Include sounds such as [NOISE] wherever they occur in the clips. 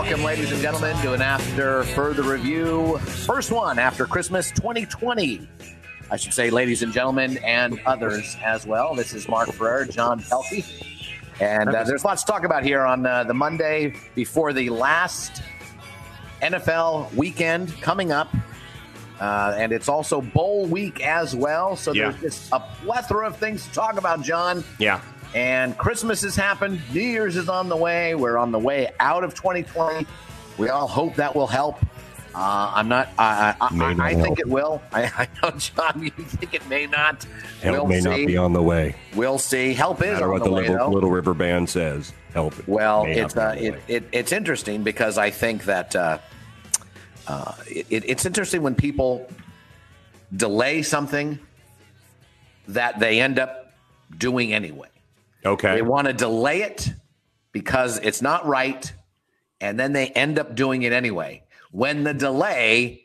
Welcome, ladies and gentlemen, to an after further review. First one after Christmas 2020. I should say, ladies and gentlemen, and others as well. This is Mark Ferrer, John Pelkey. And uh, there's lots to talk about here on uh, the Monday before the last NFL weekend coming up. Uh, and it's also bowl week as well. So Yeah. there's just a plethora of things to talk about, John. Yeah. And Christmas has happened. New Year's is on the way. We're on the way out of 2020. We all hope that will help. Uh, I'm not. I, I, I, not I think help. it will. I, [LAUGHS] I know, John. You think it may not. Help we'll may see. not be on the way. We'll see. Help No is matter on what the the way, little, little river band says. Help. Well, it's uh, it, it, it's interesting because I think that uh, uh, it, it's interesting when people delay something that they end up doing anyway. Okay. They want to delay it because it's not right, and then they end up doing it anyway. When the delay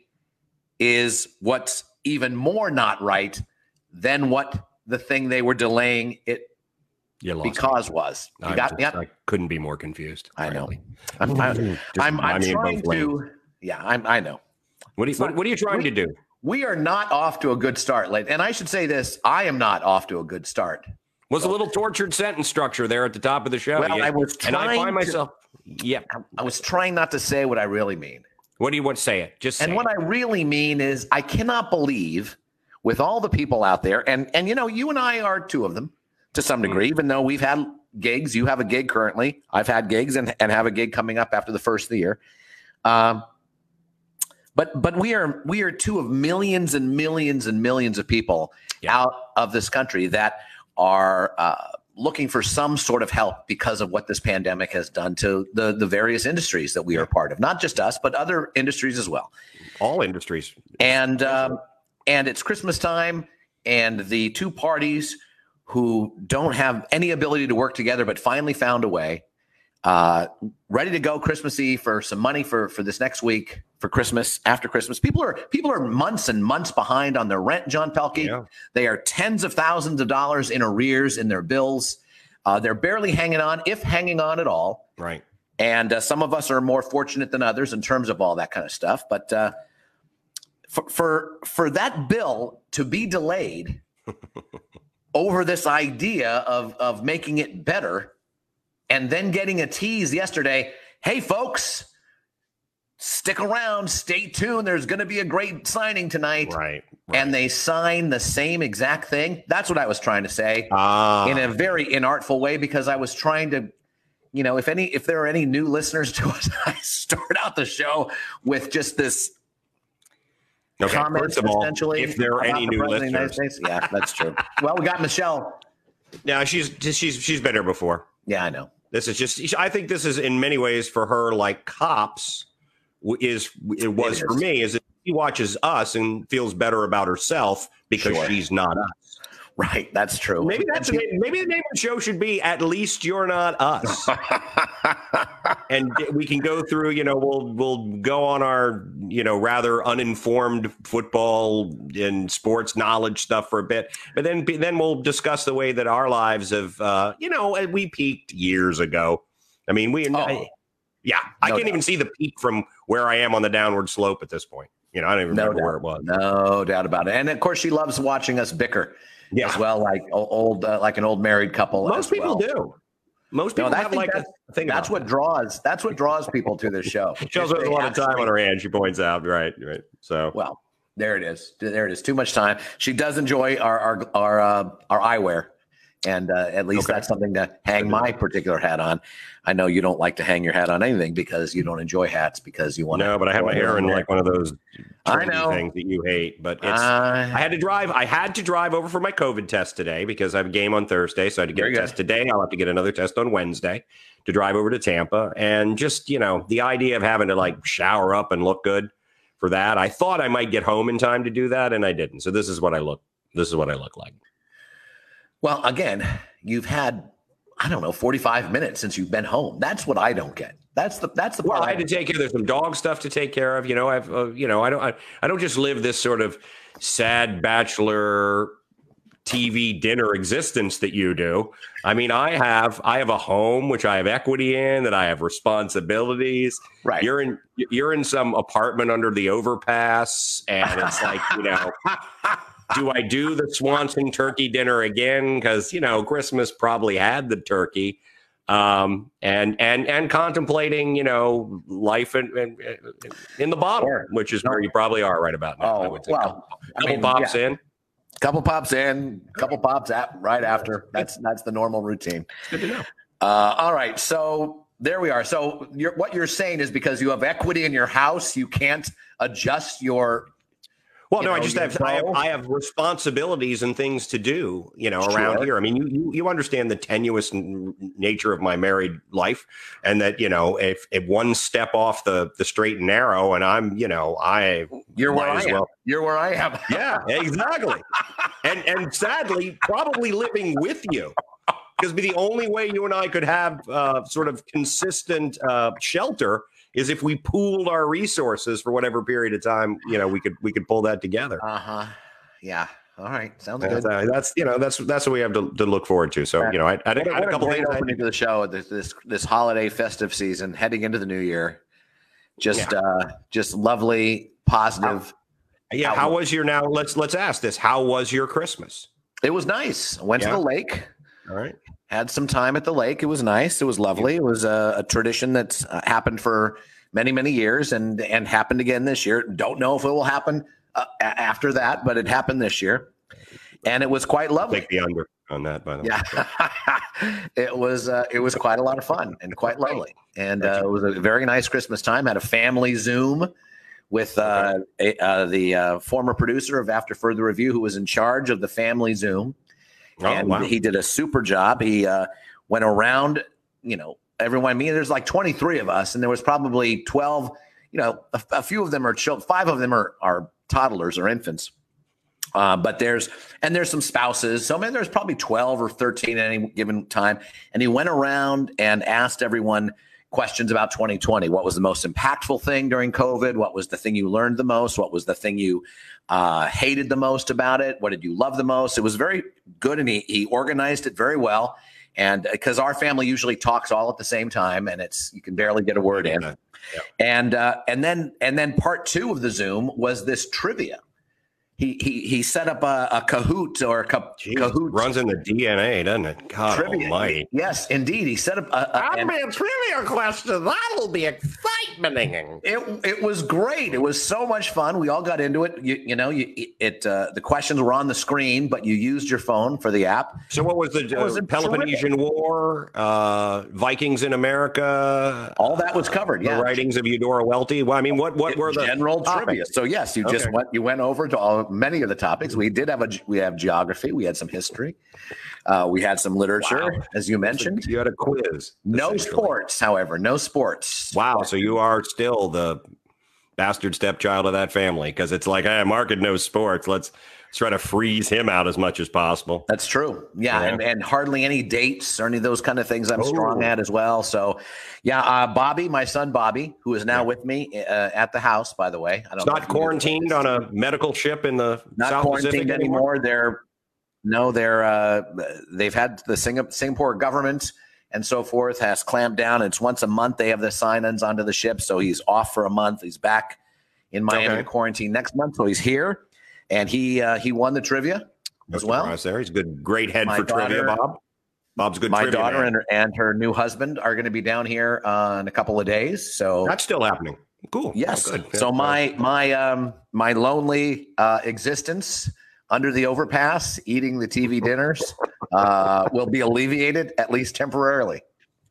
is what's even more not right than what the thing they were delaying it lost me. because was. You I'm got just- I couldn't be more confused. I know. I'm, I'm, I'm, I'm trying lanes. to. Yeah, I'm, I know. What are you, what, what are you trying to do? We are not off to a good start, late. And I should say this: I am not off to a good start. Was a little tortured sentence structure there at the top of the show. Well, Yeah. I was and I trying find to- myself. Yeah. I was trying not to say what I really mean. What do you want to say? It just say And what it. I really mean is, I cannot believe, with all the people out there, and and you know, you and I are two of them to some degree. Even though we've had gigs, you have a gig currently. I've had gigs and and have a gig coming up after the first of the year. Um, but but we are we are two of millions and millions and millions of people Yeah. out of this country that are. Uh, Looking for some sort of help because of what this pandemic has done to the the various industries that we are part of, not just us, but other industries as well all industries. and um, and it's Christmas time, and the two parties who don't have any ability to work together, but finally found a way, uh, ready to go Christmas Eve for some money for for this next week for Christmas after Christmas. People are people are months and months behind on their rent. John Pelkey, Yeah. they are tens of thousands of dollars in arrears in their bills. Uh, they're barely hanging on, if hanging on at all. Right. And uh, some of us are more fortunate than others in terms of all that kind of stuff. But uh, for, for for that bill to be delayed [LAUGHS] over this idea of of making it better, and then getting a tease yesterday, hey folks, stick around, stay tuned. There's going to be a great signing tonight, Right. and they sign the same exact thing. That's what I was trying to say Ah. in a very inartful way because I was trying to, you know, if any, if there are any new listeners to us, [LAUGHS] I start out the show with just this okay. comment First of all, essentially. if there are any the new President of the listeners, Yeah, that's true. [LAUGHS] well, we got Michelle. Yeah, she's she's she's been here before. Yeah, I know. This is just. I think this is in many ways for her like cops is it was It for me is that she watches us and feels better about herself because Sure. she's not us. [LAUGHS] Right, that's true. Maybe that's And she- maybe the name of the show should be "At least you're not us," [LAUGHS] and we can go through. You know, we'll we'll go on our you know rather uninformed football and sports knowledge stuff for a bit, but then then we'll discuss the way that our lives have. Uh, you know, we peaked years ago. I mean, we. Oh. yeah, I No can't doubt. even see the peak from where I am on the downward slope at this point. You know, I don't even No remember where it was. No doubt about it. And of course, she loves watching us bicker Yeah, as well, like old, uh, like an old married couple. most as people well. do. Most people that- I have think like a that's- thing. That's about what draws. That's what draws people to this show. She also has a lot of time on her hands. She points out, right, right. So Well, there it is. There it is. Too much time. She does enjoy our our our uh, our eyewear, and uh, at least Okay. that's something to hang my particular hat on. I know you don't like to hang your hat on anything because you don't enjoy hats because you want to. no, but I have my hair in like one of those I know. things that you hate. But it's Uh, I had to drive. I had to drive over for my COVID test today because I have a game on Thursday. So I had to get a good. test today. I'll have to get another test on Wednesday to drive over to Tampa. And just you know, the idea of having to like shower up and look good for that. I thought I might get home in time to do that, and I didn't. So this is what I look. This is what I look like. Well, again, you've had I don't know forty five minutes since you've been home. That's what I don't get. That's the that's the part. Well, I had to take care. There's some dog stuff to take care of. You know, I've uh, you know, I don't I, I don't just live this sort of sad bachelor TV dinner existence that you do. I mean, I have I have a home which I have equity in, that I have responsibilities. Right. You're in you're in some apartment under the overpass, and it's like you know. [LAUGHS] do I do the Swanson turkey dinner again? Because you know Christmas probably had the turkey, um, and and and contemplating you know life in in, in the bottle, Sure. which is where you probably are right about now. I Oh, would say. well, I couple mean, pops yeah. in. couple pops in, couple pops at, right after. That's that's the normal routine. Good to know. Uh, all right, so there we are. So you're, what you're saying is because you have equity in your house, you can't adjust your. Well, no, I just have I, have. I have responsibilities and things to do, you know, around here. I mean, you, you you understand the tenuous n- nature of my married life, and that you know, if if one step off the the straight and narrow, and I'm, you know, I You're where I am. well- You're where I am. Yeah, exactly. and and sadly, probably living with you. Because be the only way you and I could have uh, sort of consistent uh, shelter is if we pooled our resources for whatever period of time. You know, we could we could pull that together. Uh huh. Yeah. All right. Sounds That's, good. uh, that's you know that's that's what we have to, to look forward to. So you know, I, I, think I had a couple things. Opening to the show this this this holiday festive season, heading into the new year. Just uh, just lovely, positive. yeah, how was your now? Let's let's ask this. How was your Christmas? It was nice. Went Yeah. to the lake. All right. Had some time at the lake. It was nice. It was lovely. It was a, a tradition that's uh, happened for many, many years, and and happened again this year. Don't know if it will happen uh, after that, but it happened this year, and it was quite lovely. Take the under on that. By the way. Yeah, [LAUGHS] it was uh, it was quite a lot of fun and quite lovely, and uh, it was a very nice Christmas time. Had a family Zoom with uh, a, uh, the uh, former producer of After Further Review, who was in charge of the family Zoom Oh and wow. he did a super job. He uh, went around, you know, everyone. I mean, there's like 23 of us, and there was probably 12. You know, a, a few of them are children. Five of them are are toddlers or infants. Uh, but there's and there's some spouses. So I mean, there's probably 12 or 13 at any given time. And he went around and asked everyone questions about 2020. What was the most impactful thing during COVID? What was the thing you learned the most? What was the thing you uh, hated the most about it? What did you love the most? It was very good, and he he organized it very well. And because our family usually talks all at the same time, and it's you can barely get a word in. Yeah. And uh, and then and then part two of the Zoom was this trivia. He he he set up a, a Kahoot or a ca- Jeez, Kahoot runs in the DNA, doesn't it? God trivia. almighty. Yes, indeed. He set up a, a and- a trivia question. That'll be exciting. It it was great. It was so much fun. We all got into it. You, you know, you, it uh, the questions were on the screen, but you used your phone for the app. So, what was the was uh, it Peloponnesian War, uh, Vikings in America, All that was covered. the Yeah, writings of Eudora Welty? Well, I mean, what what were the general trivia. So yes, you just Okay. went you went over to all many of the topics. We did have a we have geography. We had some history. Uh, we had some literature, Wow. as you mentioned. You had a quiz. No sports, however, no sports. Wow. So you are still the bastard stepchild of that family because it's like, hey, Mark had no sports. Let's, let's try to freeze him out as much as possible. That's true. Yeah, Yeah. And, and hardly any dates or any of those kind of things I'm Oh. strong at as well. So, yeah, uh, Bobby, my son Bobby, who is now with me uh, at the house, by the way. I don't not if you knew quarantined on a medical ship in the not South quarantined Pacific anymore. They're no, they're uh, they've had the Singap- Singapore government and so forth has clamped down. It's once a month they have the sign-ins onto the ship, so he's off for a month. He's back in Miami Okay. quarantine next month, so he's here, and he uh, he won the trivia No as well. there. He's a good, great head My for trivia, daughter- Bob. Bob's a good My trivia daughter man. and her, and her new husband are going to be down here uh, in a couple of days. So That's still happening. Cool. yes, Oh, so my my um my lonely uh, existence under the overpass, eating the TV [LAUGHS] dinners, uh, will be alleviated at least temporarily.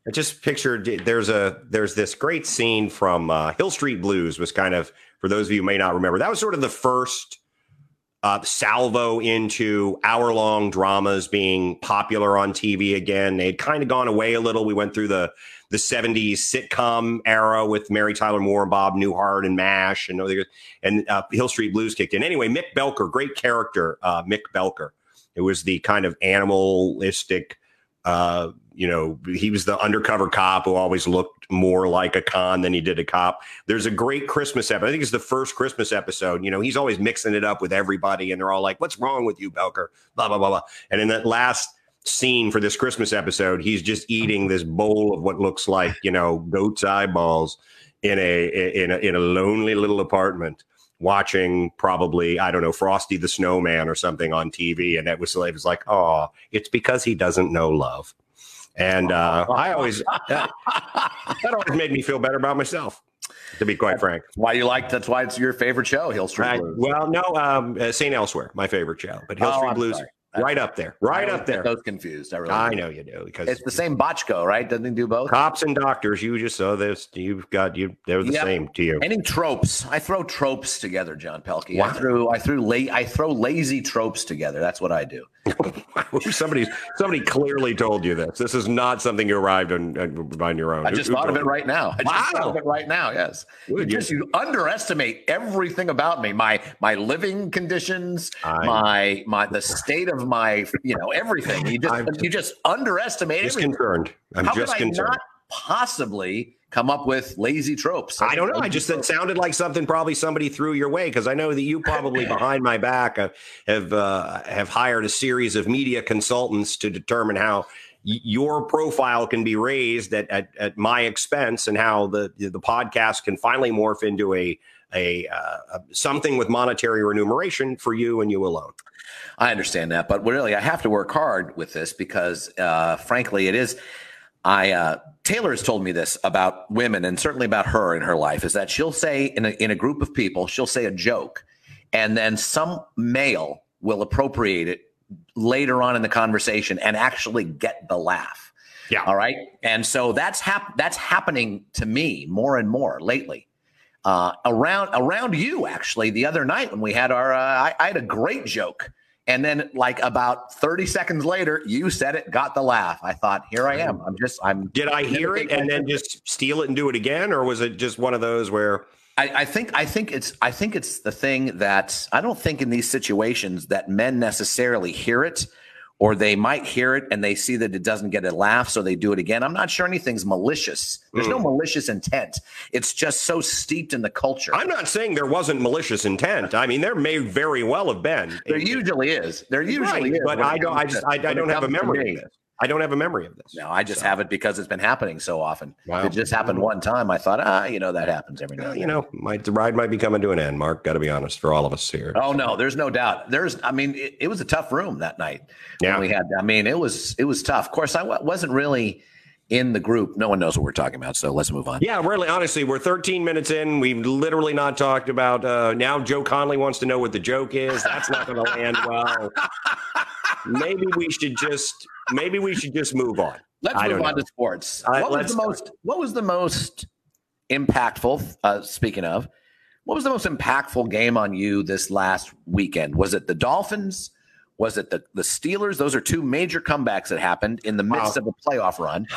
I just pictured there's a there's this great scene from uh, Hill Street Blues was kind of for those of you who may not remember that was sort of the first uh, salvo into hour long dramas being popular on TV again. They had kind of gone away a little. We went through the the 70s sitcom era with Mary Tyler Moore and Bob Newhart and MASH and and uh, Hill Street Blues kicked in. Anyway, Mick Belker, great character, uh, Mick Belker. It was the kind of animalistic Uh, you know, he was the undercover cop who always looked more like a con than he did a cop. There's a great Christmas episode. I think it's the first Christmas episode. You know, he's always mixing it up with everybody, and they're all like, "What's wrong with you, Belker?" Blah blah blah blah. And in that last scene for this Christmas episode, he's just eating this bowl of what looks like you know goat's eyeballs in a in a in a lonely little apartment watching probably I don't know Frosty the Snowman or something on TV, and that was it was like, oh, it's because he doesn't know love. And uh, I always that, [LAUGHS] that always made me feel better about myself to be quite frank. Why you like? That's why it's your favorite show, Hill Street Blues. well, no, um, uh, Saint Elsewhere, my favorite show, but Hill oh, Street I'm Blues. Sorry right up there, right up there. Those confused. I, really I know you do because it's the same Bochco, right? Doesn't he do both? Cops and doctors. You just saw this. You've got you. They're the yep. same to you. Any tropes? I throw tropes together, John Pelkey. Wow. I threw. I threw. La- I throw lazy tropes together. That's what I do. [LAUGHS] somebody, somebody clearly told you this. This is not something you arrived on, on your own. I just who, thought who of it right now. I wow. thought of it right now. Yes. you just you underestimate everything about me. My my living conditions. I, my my the state of my you know everything. You just I'm, you just underestimate. Just everything. concerned. I'm How just concerned. not possibly come up with lazy tropes? I don't know. I just it sounded like something probably somebody threw your way because I know that you probably [CLEARS THROAT] behind my back have have, uh, have hired a series of media consultants to determine how your profile can be raised at, at, at my expense and how the the podcast can finally morph into a a, uh, a something with monetary remuneration for you and you alone. I understand that, but really, I have to work hard with this because, uh, frankly, it is. I uh, Taylor has told me this about women, and certainly about her in her life, is that she'll say in a, in a group of people, she'll say a joke, and then some male will appropriate it later on in the conversation and actually get the laugh. Yeah. All right. And so that's hap- that's happening to me more and more lately uh, around around you actually the other night when we had our uh, I, I, had a great joke and then like about 30 seconds later you said it got the laugh. I thought here i am. I'm just i'm did i hear it and then just steal it and do it again or was it just one of those where I, I think I think it's I think it's the thing that I don't think in these situations that men necessarily hear it or they might hear it and they see that it doesn't get a laugh, so they do it again. I'm not sure anything's malicious. There's mm. no malicious intent. It's just so steeped in the culture. I'm not saying there wasn't malicious intent. I mean, there may very well have been. There usually is. There usually right, is. But I don't. I just. I, I don't have a memory. Of this. I don't have a memory of this. No, I just so. have it because it's been happening so often. Wow. It just happened one time. I thought, ah, you know, that happens every now. you know, my the ride might be coming to an end. Mark, got to be honest for all of us here. Oh no, there's no doubt. There's, I mean, it, it was a tough room that night. Yeah, we had. I mean, it was it was tough. Of course, I w- wasn't really in the group. No one knows what we're talking about, so let's move on. Yeah, really, honestly, we're 13 minutes in. We've literally not talked about. Uh, now Joe Conley wants to know what the joke is. That's not going to land well. [LAUGHS] Maybe we should just maybe we should just move on. Let's move on know. to sports. what was the most? What was the most impactful? Uh, speaking of, what was the most impactful game on you this last weekend? Was it the Dolphins? Was it the the Steelers? Those are two major comebacks that happened in the midst wow. of a playoff run.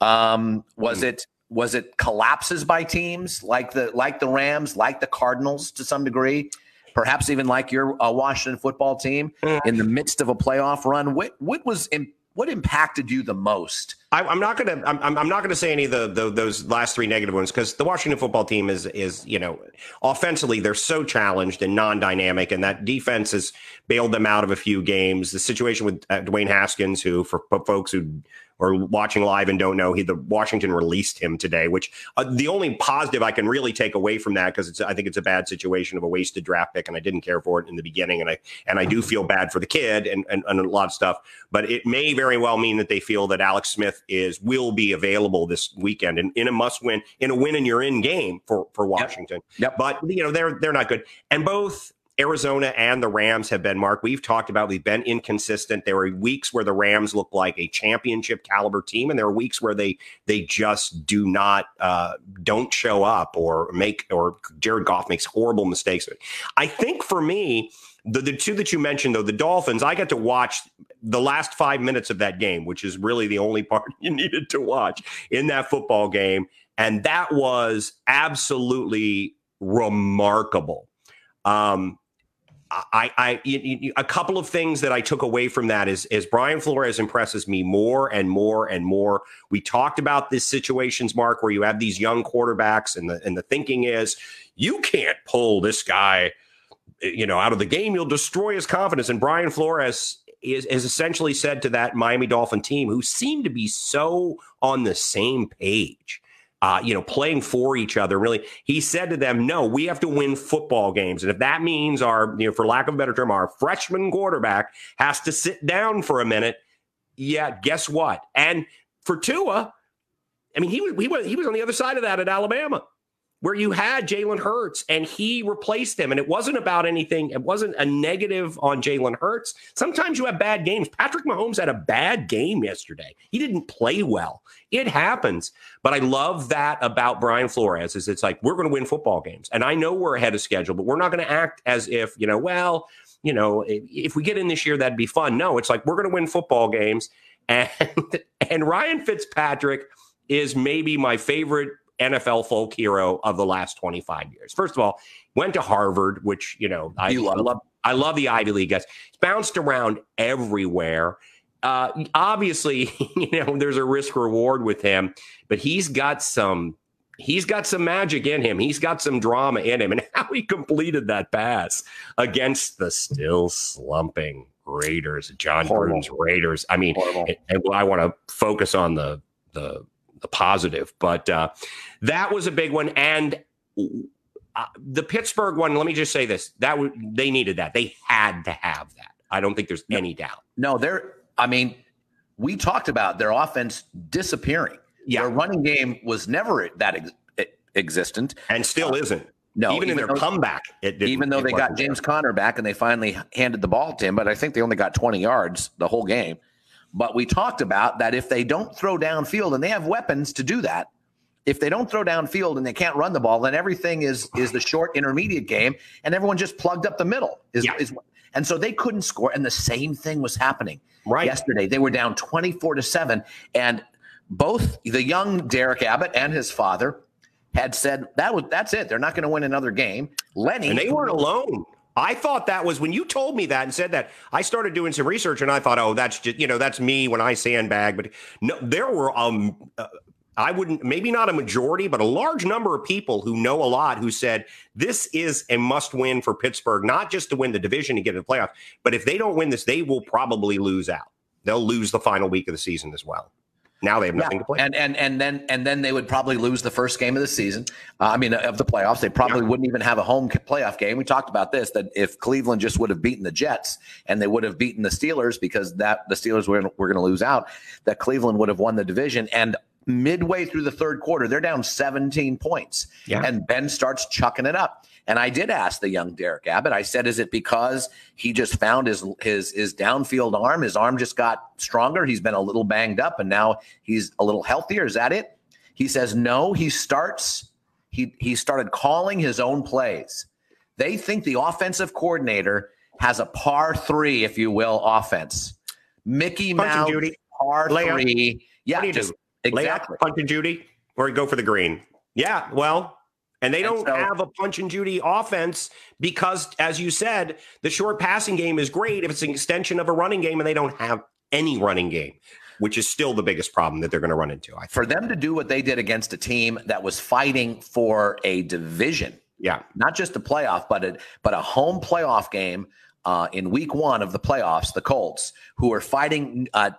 Um, was mm. it was it collapses by teams like the like the Rams, like the Cardinals to some degree? Perhaps even like your uh, Washington football team mm. in the midst of a playoff run. What what was in, what impacted you the most? I, am not gonna I'm, I'm not gonna say any of the, the those last three negative ones because the Washington football team is is you know offensively they're so challenged and non-dynamic and that defense has bailed them out of a few games. The situation with uh, Dwayne Haskins, who for folks who or watching live and don't know, he the Washington released him today. Which uh, the only positive I can really take away from that because it's I think it's a bad situation of a wasted draft pick, and I didn't care for it in the beginning, and I and I do feel bad for the kid and and, and a lot of stuff. But it may very well mean that they feel that Alex Smith is will be available this weekend and in a must win in a win and you're in game for for Washington. Yep. yep. But you know they're they're not good, and both Arizona and the Rams have been, Mark, we've talked about, they've been inconsistent. There are weeks where the Rams look like a championship caliber team, and there are weeks where they they just do not uh, don't show up or make or Jared Goff makes horrible mistakes. I think for me, the, the two that you mentioned, though, the Dolphins, I got to watch the last five minutes of that game, which is really the only [LAUGHS] part you needed to watch in that football game. And that was absolutely remarkable. Um, I, I, a couple of things that I took away from that is, is Brian Flores impresses me more and more and more. We talked about these situations, Mark, where you have these young quarterbacks, and the and the thinking is you can't pull this guy, eh, you know, out of the game. You'll destroy his confidence. And Brian Flores is, is essentially said to that Miami Dolphin team, who seemed to be so on the same page uh, you know, playing for each other. Really, he said to them, "No, we have to win football games, and if that means our, you know, for lack of a better term, our freshman quarterback has to sit down for a minute, yeah, guess what? And for Tua, I mean, he was he was he was on the other side of that at Alabama where you had Jalen Hurts and he replaced him. And it wasn't about anything, it wasn't a negative on Jalen Hurts. Sometimes you have bad games. Patrick Mahomes had a bad game yesterday. He didn't play well. It happens. But I love that about Brian Flores is it's like we're going to win football games. And I know we're ahead of schedule, but we're not going to act as if, you know, well, you know, if we get in this year, that'd be fun. No, it's like we're going to win football games. [LAUGHS] And and Ryan Fitzpatrick is maybe my favorite NFL folk hero of the last 25 years. First of all, went to Harvard, which, you know, I, you love. I love. I love the Ivy League guys. He's bounced around everywhere. Uh, obviously, [LAUGHS] you know, there's a risk reward with him, but he's got some he's got some magic in him. He's got some drama in him. And [LAUGHS] how he completed that pass against the still slumping Raiders, Jon Gruden's Raiders. I mean, and, and I want to focus on the the the positive. But uh, that was a big one, and uh, the Pittsburgh one. Let me just say this: that w- they needed that. They had to have that. I don't think there's no, any doubt. No, they're. I mean, we talked about their offense disappearing. Yeah. Their running game was never that ex- existent, and still uh, isn't. No, even, even in their comeback, even though they got James Conner back and they finally handed the ball to him, but I think they only got 20 yards the whole game. But we talked about that if they don't throw downfield and they have weapons to do that, if they don't throw downfield and they can't run the ball, then everything is is the short intermediate game, and everyone just plugged up the middle. Is, yeah. is and so they couldn't score. And the same thing was happening right. yesterday. They were down twenty four to seven, and both the young Derek Abbott and his father had said that was that's it. They're not going to win another game. Lenny, and they weren't alone. I thought that was when you told me that and said that. I started doing some research and I thought, oh, that's just you know that's me when I sandbag. But no, there were um, uh, I wouldn't maybe not a majority, but a large number of people who know a lot who said this is a must win for Pittsburgh, not just to win the division and get in the playoffs, but if they don't win this, they will probably lose out. They'll lose the final week of the season as well. Now they have nothing yeah. to play. And and and then and then they would probably lose the first game of the season. Uh, I mean, of the playoffs, they probably yeah. wouldn't even have a home playoff game. We talked about this that if Cleveland just would have beaten the Jets and they would have beaten the Steelers because that the Steelers were were going to lose out, that Cleveland would have won the division. And midway through the third quarter, they're down 17 points. Yeah. And Ben starts chucking it up. And I did ask the young Derek Abbott. I said, "Is it because he just found his his his downfield arm? His arm just got stronger. He's been a little banged up, and now he's a little healthier. Is that it?" He says, "No. He starts. He he started calling his own plays. They think the offensive coordinator has a par three, if you will, offense. Mickey Mouse par three. Yeah, just, exactly. punch and Judy, or go for the green. Yeah, well, and they don't and so, have a punch and Judy offense because, as you said, the short passing game is great if it's an extension of a running game and they don't have any running game, which is still the biggest problem that they're going to run into. For them to do what they did against a team that was fighting for a division, yeah, not just a playoff, but a, but a home playoff game uh, in week one of the playoffs, the Colts, who are fighting uh,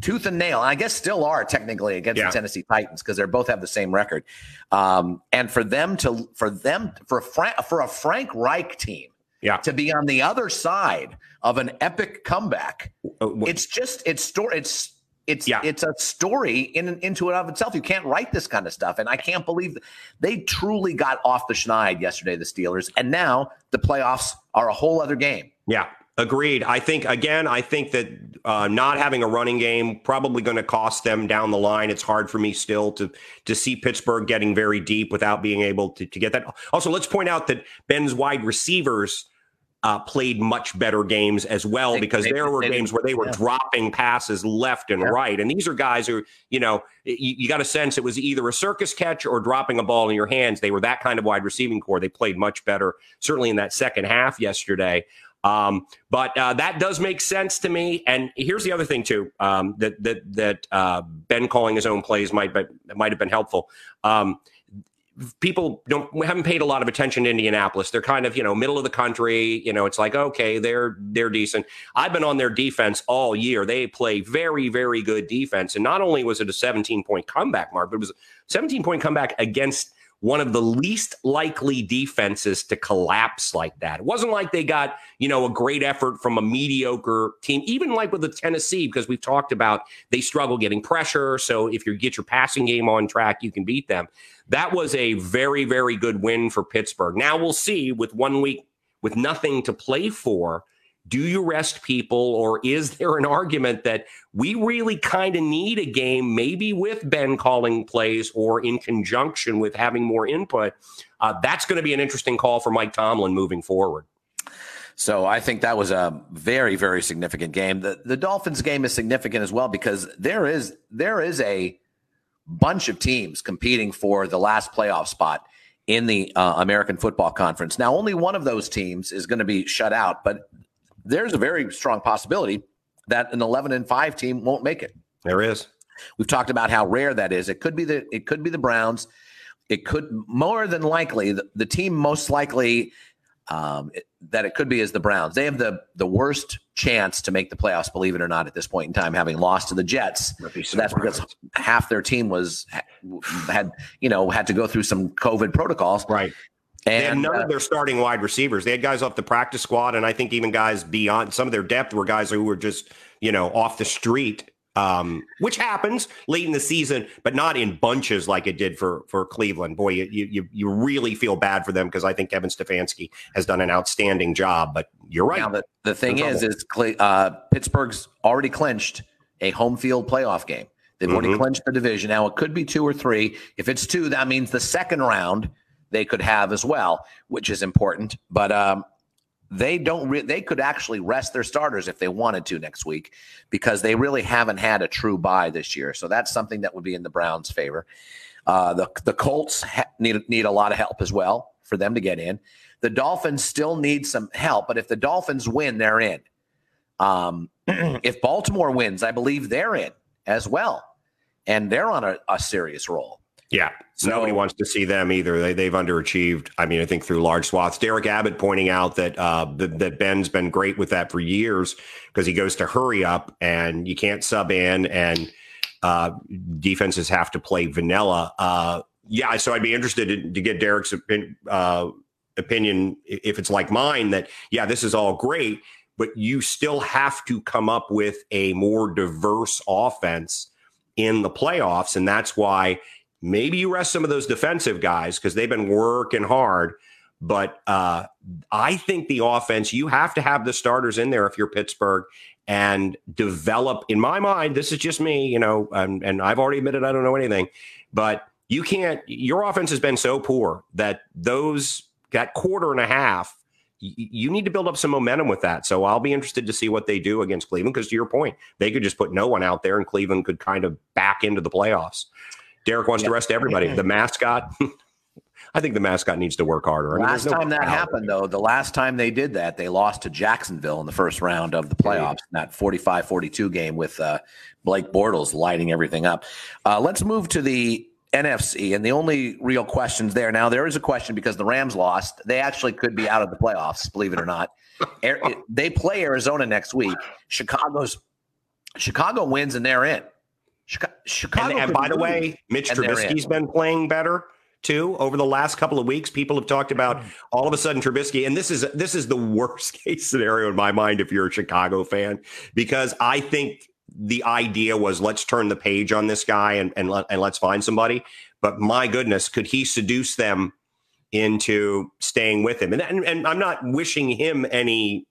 tooth and nail. And I guess still are technically against yeah. the Tennessee Titans because they both have the same record. Um, and for them to for them for a Frank, for a Frank Reich team, yeah. to be on the other side of an epic comeback, uh, it's just it's story it's. It's yeah. it's a story in into and of itself. You can't write this kind of stuff, and I can't believe they truly got off the schneid yesterday, the Steelers, and now the playoffs are a whole other game. Yeah, Agreed. I think again. I think that uh, not having a running game probably going to cost them down the line. It's hard for me still to to see Pittsburgh getting very deep without being able to, to get that. Also, let's point out that Ben's wide receivers uh, played much better games as well because they- there were games where they were yeah. dropping passes left and Yeah. right. And these are guys who, you know, you, you got a sense it was either a circus catch or dropping a ball in your hands. They were that kind of wide receiving corps. They played much better, certainly in that second half yesterday. Um, but uh, that does make sense to me. And here's the other thing too um, that that that uh, Ben calling his own plays might might have been helpful. Um, people don't haven't paid a lot of attention to Indianapolis. They're kind of you know middle of the country. You know, it's like okay, they're they're decent. I've been on their defense all year. They play very very good defense, and not only was it a 17 point comeback, Mark, but it was a 17 point comeback against one of the least likely defenses to collapse like that. It wasn't like they got, you know, a great effort from a mediocre team, even like with the Tennessee, because we've talked about they struggle getting pressure. So if you get your passing game on track, you can beat them. That was a very, very good win for Pittsburgh. Now we'll see with one week with nothing to play for. Do you rest people, or is there an argument that we really kind of need a game, maybe with Ben calling plays or in conjunction with having more input? Uh, that's going to be an interesting call for Mike Tomlin moving forward. So I think that was a very, very significant game. The the Dolphins game is significant as well because there is there is a bunch of teams competing for the last playoff spot in the uh, American Football Conference. Now, only one of those teams is going to be shut out, but there's a very strong possibility that an 11 and 5 team won't make it. There is. We've talked about how rare that is. It could be the it could be the Browns. It could more than likely the, the team most likely um, it- that it could be is the Browns. They have the the worst chance to make the playoffs, believe it or not, at this point in time, having lost to the Jets. So that's because half their team was had you know had to go through some COVID protocols. Right. They had none uh, of their starting wide receivers. They had guys off the practice squad, and I think even guys beyond some of their depth were guys who were just, you know, off the street, um, which happens late in the season, but not in bunches like it did for for Cleveland. Boy, you you, you really feel bad for them because I think Kevin Stefanski has done an outstanding job. But you're right. Now the, the thing is, trouble. is Cle- uh, Pittsburgh's already clinched a home field playoff game. They've already Mhm. clinched the division. Now it could be two or three. If it's two, that means the second round they could have as well, which is important. But um, they don't. Re- they could actually rest their starters if they wanted to next week because they really haven't had a true bye this year. So that's something that would be in the Browns' favor. Uh, the the Colts ha- need need a lot of help as well for them to get in. The Dolphins still need some help, but if the Dolphins win, they're in. Um, [CLEARS THROAT] if Baltimore wins, I believe they're in as well, and they're on a, a serious roll. Yeah. So- Nobody wants to see them either. They, they've underachieved. I mean, I think through large swaths. Derek Abbott pointing out that uh, that, that Ben's been great with that for years because he goes to hurry up and you can't sub in and uh, defenses have to play vanilla. Uh, yeah, so I'd be interested in, to get Derek's uh, opinion if it's like mine that yeah, this is all great, but you still have to come up with a more diverse offense in the playoffs, and that's why maybe you rest some of those defensive guys because they've been working hard. But uh, I think the offense, you have to have the starters in there if you're Pittsburgh and develop. In my mind, this is just me, you know, and, and I've already admitted I don't know anything, but you can't. Your offense has been so poor that those that quarter and a half, you need to build up some momentum with that. So I'll be interested to see what they do against Cleveland because to your point, they could just put no one out there and Cleveland could kind of back into the playoffs. Derek wants to Yeah. rest everybody. The mascot, [LAUGHS] I think the mascot needs to work harder. I mean, last no time that happened, though, the last time they did that, they lost to Jacksonville in the first round of the playoffs, in that 45 42 game with uh, Blake Bortles lighting everything up. Uh, let's move to the NFC. And the only real questions there now, there is a question because the Rams lost. They actually could be out of the playoffs, believe it or not. Air- [LAUGHS] they play Arizona next week. Chicago's Chicago wins and they're in. Chica- Chicago. And, and by the way, Mitch they're been playing better too over the last couple of weeks. People have talked about mm. all of a sudden Trubisky, and this is this is the worst [LAUGHS] case scenario in my mind if you're a Chicago fan, because I think the idea was let's turn the page on this guy and and, let, and let's find somebody. But my goodness, could he seduce them into staying with him? And and, and I'm not wishing him any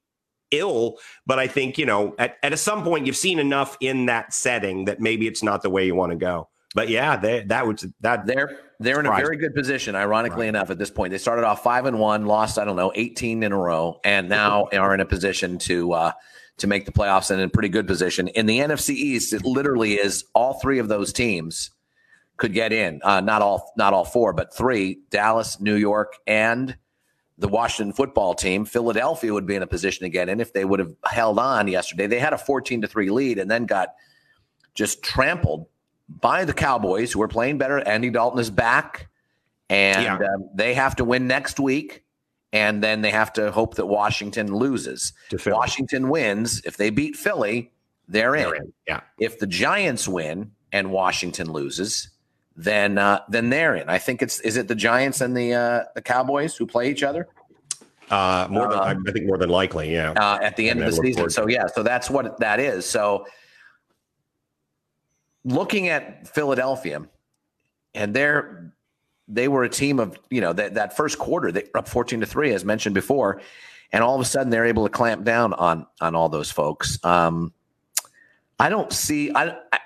ill, but I think, you know, at, at some point you've seen enough in that setting that maybe it's not the way you want to go. but yeah, they, that was that. They're they're in a very good position. Ironically right. enough, at this point, they started off five and one, lost I don't know eighteen in a row, and [LAUGHS] now are in a position to uh, to make the playoffs and in a pretty good position. In the NFC East, it literally is all three of those teams could get in. Uh, not all not all four, but three: Dallas, New York, and the Washington football team. Philadelphia would be in a position again. And if they would have held on yesterday. They had a fourteen to three lead and then got just trampled by the Cowboys, who are playing better. Andy Dalton is back, and yeah. um, they have to win next week. And then they have to hope that Washington loses. Washington wins. If they beat Philly, they're in. they're in. Yeah. If the Giants win and Washington loses, then uh, then they're in. I think it's is it the Giants and the uh, the Cowboys who play each other. Uh, more than uh, I think more than likely, yeah. Uh, at the end and of the season, so yeah, so that's what that is. So looking at Philadelphia, and they're they were a team of you know that that first quarter they up fourteen to three as mentioned before, and all of a sudden they're able to clamp down on on all those folks. Um, I don't see I, I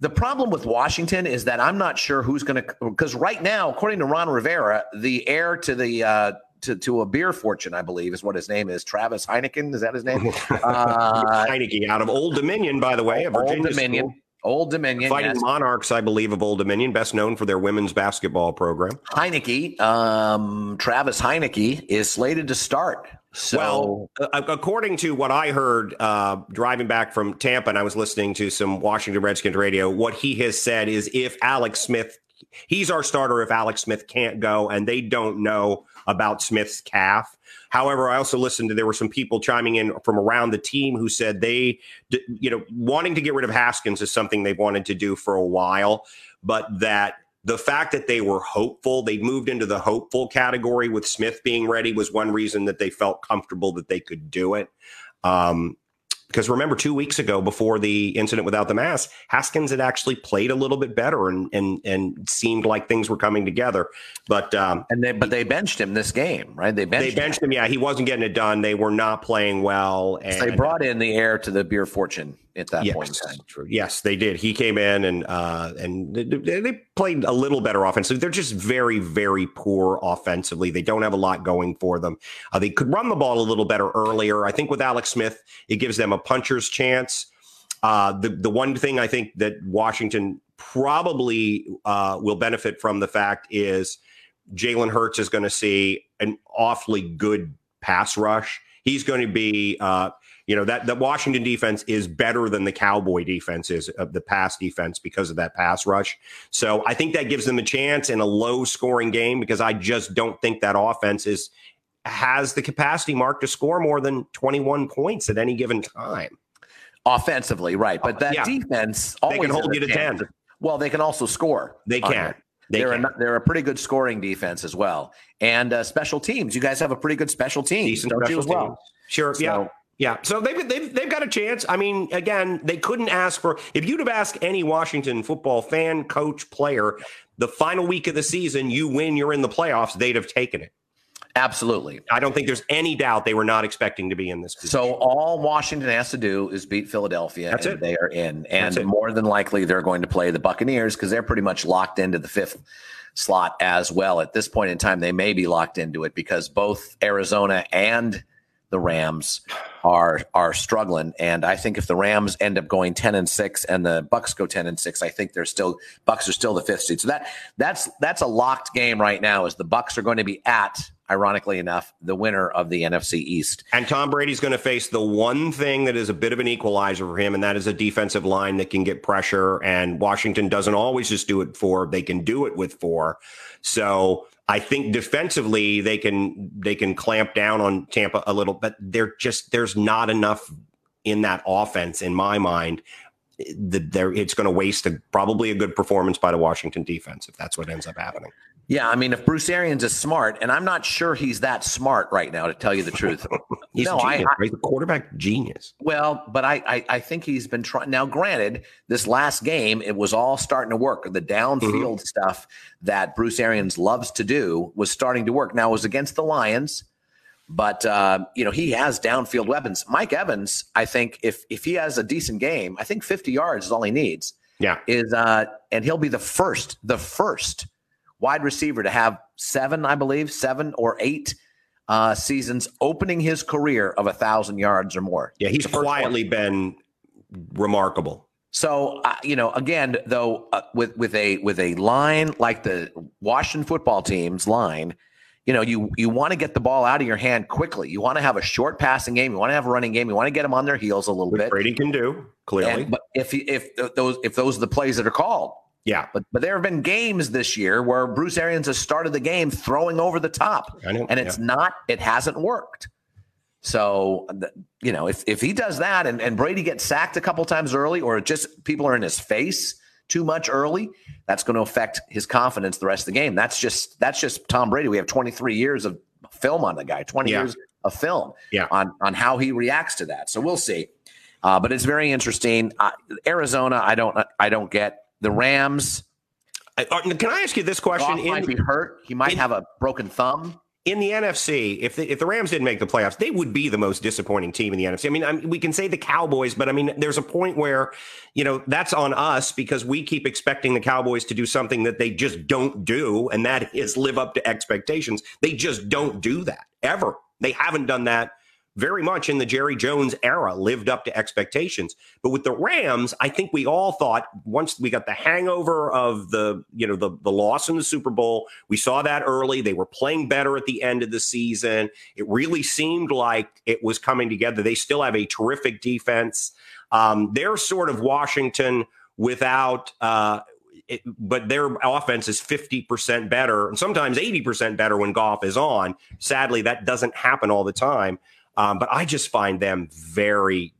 the problem with Washington is that I'm not sure who's going to because right now, according to Ron Rivera, the heir to the uh, to, to a beer fortune, I believe, is what his name is. Travis Heineken is that his name? [LAUGHS] Uh, Heineke out of Old Dominion, by the way, of Virginia Old Dominion. School. Old Dominion. Fighting yes. Monarchs, I believe, of Old Dominion, best known for their women's basketball program. Heineke, um, Travis Heineke is slated to start. So, well, uh, according to what I heard uh, driving back from Tampa, and I was listening to some Washington Redskins radio, what he has said is if Alex Smith, he's our starter if Alex Smith can't go, and they don't know about Smith's calf. However, I also listened to there were some people chiming in from around the team who said they, you know, wanting to get rid of Haskins is something they've wanted to do for a while, but that the fact that they were hopeful, they moved into the hopeful category with Smith being ready was one reason that they felt comfortable that they could do it. Um, because remember, two weeks ago, before the incident without the mask, Haskins had actually played a little bit better and and and seemed like things were coming together. But um, and they but they benched him this game, right? They benched, they benched him. him. Yeah, he wasn't getting it done. They were not playing well. And so they brought in the heir to the beer fortune at that yes, point in time. True. Yes, they did. He came in and uh, and they, they, played a little better offensively. They're just very, very poor offensively. They don't have a lot going for them. Uh, they could run the ball a little better earlier. I think with Alex Smith, it gives them a puncher's chance. Uh, the the one thing I think that Washington probably uh, will benefit from the fact is Jalen Hurts is going to see an awfully good pass rush. He's going to be uh, you know that the Washington defense is better than the Cowboy defense is of the pass defense because of that pass rush. So I think that gives them a chance in a low scoring game because I just don't think that offense is has the capacity mark to score more than 21 points at any given time. Offensively, right. But that yeah. defense they can hold you to 10. Well, they can also score. They can. They are a, they're a pretty good scoring defense as well. And uh, special teams. You guys have a pretty good special team, Decent don't you as well? Teams. Sure. So, yeah. Yeah, so they've, they've they've got a chance. I mean, again, they couldn't ask for if you'd have asked any Washington football fan, coach, player, the final week of the season, you win, you're in the playoffs, they'd have taken it. Absolutely. I don't think there's any doubt they were not expecting to be in this position. So all Washington has to do is beat Philadelphia That's and it. they are in. And more than likely they're going to play the Buccaneers because they're pretty much locked into the fifth slot as well. At this point in time, they may be locked into it because both Arizona and – the Rams are are struggling. And I think if the Rams end up going ten and six and the Bucks go ten and six, I think they're still Bucks are still the fifth seed. So that that's that's a locked game right now. Is the Bucks are going to be at ironically enough, the winner of the NFC East. And Tom Brady's going to face the one thing that is a bit of an equalizer for him, and that is a defensive line that can get pressure. And Washington doesn't always just do it for; they can do it with four. So I think defensively they can they can clamp down on Tampa a little, but they're just there's not enough in that offense in my mind. Eh, there, it's going to waste a, probably a good performance by the Washington defense if that's what ends up happening. Yeah, I mean, if Bruce Arians is smart, and I'm not sure he's that smart right now, to tell you the truth. [LAUGHS] he's no, a genius, I, right? The quarterback genius. Well, but I, I, I think he's been trying. Now, granted, this last game, it was all starting to work. The downfield mm-hmm. stuff that Bruce Arians loves to do was starting to work. Now, it was against the Lions, but uh, you know he has downfield weapons. Mike Evans, I think, if if he has a decent game, I think 50 yards is all he needs Yeah. Is uh and he'll be the first, the first wide receiver to have seven, I believe, seven or eight uh seasons opening his career of a thousand yards or more. Yeah, he's quietly been remarkable. So uh, you know, again, though, uh, with with a with a line like the Washington football team's line, you know, you you want to get the ball out of your hand quickly. You want to have a short passing game. You want to have a running game. You want to get them on their heels a little Which bit. Brady can do, clearly. And, but if he- if those if those are the plays that are called, yeah. but but there have been games this year where Bruce Arians has started the game throwing over the top, know. and it's not it hasn't worked. So you know if if he does that and, and Brady gets sacked a couple times early, or just people are in his face too much early, that's going to affect his confidence the rest of the game. That's just that's just Tom Brady. We have 23 years of film on the guy, 20 Yeah. years of film Yeah. on on how he reacts to that. So we'll see. Uh, but it's very interesting. Uh, Arizona, I don't I don't get the Rams. I- uh, can I ask you this question? Goff might In, be hurt. He might in- have a broken thumb. in the NFC, if the, if the Rams didn't make the playoffs, they would be the most disappointing team in the NFC. I mean, I mean, we can say the Cowboys, but I mean, there's a point where, you know, that's on us because we keep expecting the Cowboys to do something that they just don't do, and that is live up to expectations. They just don't do that ever. They haven't done that very much in the Jerry Jones era, lived up to expectations. But with the Rams, I think we all thought once we got the hangover of the, you know, the, the loss in the Super Bowl, we saw that early. They were playing better at the end of the season. It really seemed like it was coming together. They still have a terrific defense. Um, they're sort of Washington without, uh, it, but their offense is 50% better and sometimes 80% better when Goff is on. Sadly, that doesn't happen all the time. Um, but I just find them very,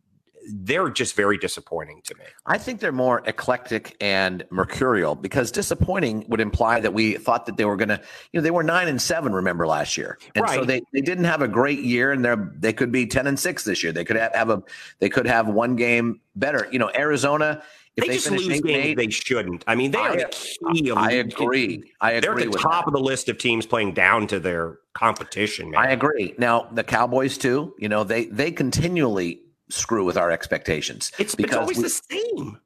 they're just very disappointing to me. I think they're more eclectic and mercurial because disappointing would imply that we thought that they were going to, you know, they were nine and seven, remember last year. And so they, they didn't have a great year and they're, they could be 10 and six this year. They could have, have a, they could have one game better. You know, Arizona, They, they, just lose games eight, they shouldn't. I mean, they are the key of I agree. I agree. They're at the top that. of the list of teams playing down to their competition, man. I agree. Now the Cowboys too. You know they they continually screw with our expectations. it's, because it's always we- the same.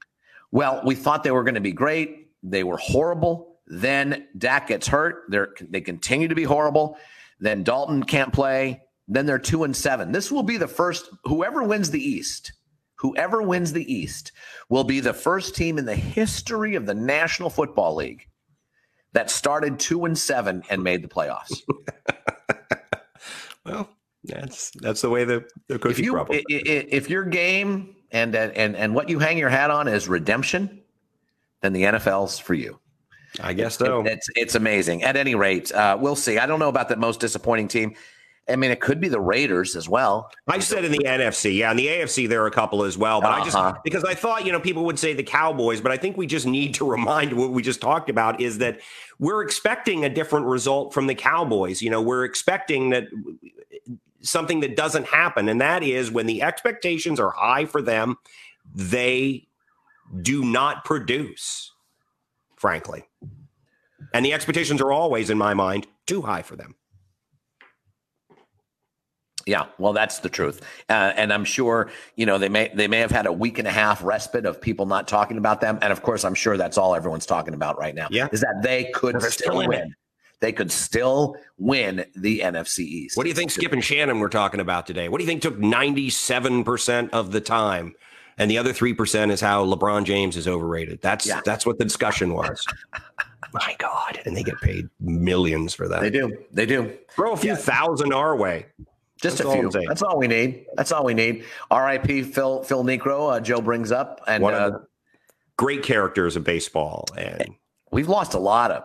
Well, we thought they were going to be great. They were horrible. Then Dak gets hurt. They're they continue to be horrible. Then Dalton can't play. Then they're two and seven. This will be the first. Whoever wins the East, whoever wins the East, will be the first team in the history of the National Football League that started two and seven and made the playoffs. [LAUGHS] Well, that's that's the way the, the if you i- if your game and and and what you hang your hat on is redemption, then the NFL's for you. I guess so. It- it's it's amazing. At any rate, uh, we'll see. I don't know about the most disappointing team. I mean, it could be the Raiders as well. I said in the NFC, yeah, in the AFC there are a couple as well, but I just Uh-huh. because I thought you know people would say the Cowboys, but I think we just need to [LAUGHS] remind what we just talked about is that we're expecting a different result from the Cowboys. You know, we're expecting that something that doesn't happen, and that is when the expectations are high for them, they do not produce, frankly, and the expectations are always, in my mind, too high for them. Yeah, well, that's the truth, uh, and I'm sure you know they may they may have had a week and a half respite of people not talking about them, and of course, I'm sure that's all everyone's talking about right now. Yeah. is that they could They're still still in win. They could still win the NFC East. What do you think Skip and Shannon were talking about today? What do you think took 97% of the time? And the other 3% is how LeBron James is overrated. That's Yeah. that's what the discussion was. [LAUGHS] My God. And they get paid millions for that. They do. They do. Throw a few thousand our way. Just That's a few. That's all we need. That's all we need. R.I.P. Phil Phil Niekro. Uh, Joe brings up, and One uh, of the great characters of baseball. And we've lost a lot of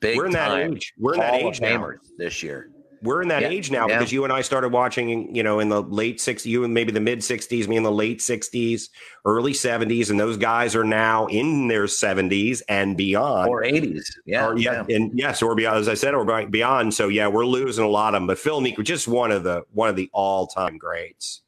big. we're in that age. We're in that age now. This year. We're in that Yeah, age now yeah. because you and I started watching, you know, in the late 60s, you and maybe the mid 60s, me in the late 60s, early 70s, and those guys are now in their 70s and beyond. or 80s. Yeah, Or, yeah, and yes, or beyond, as I said, or beyond. So yeah, we're losing a lot of them. But Phil Niekro, just one of the one of the all time greats.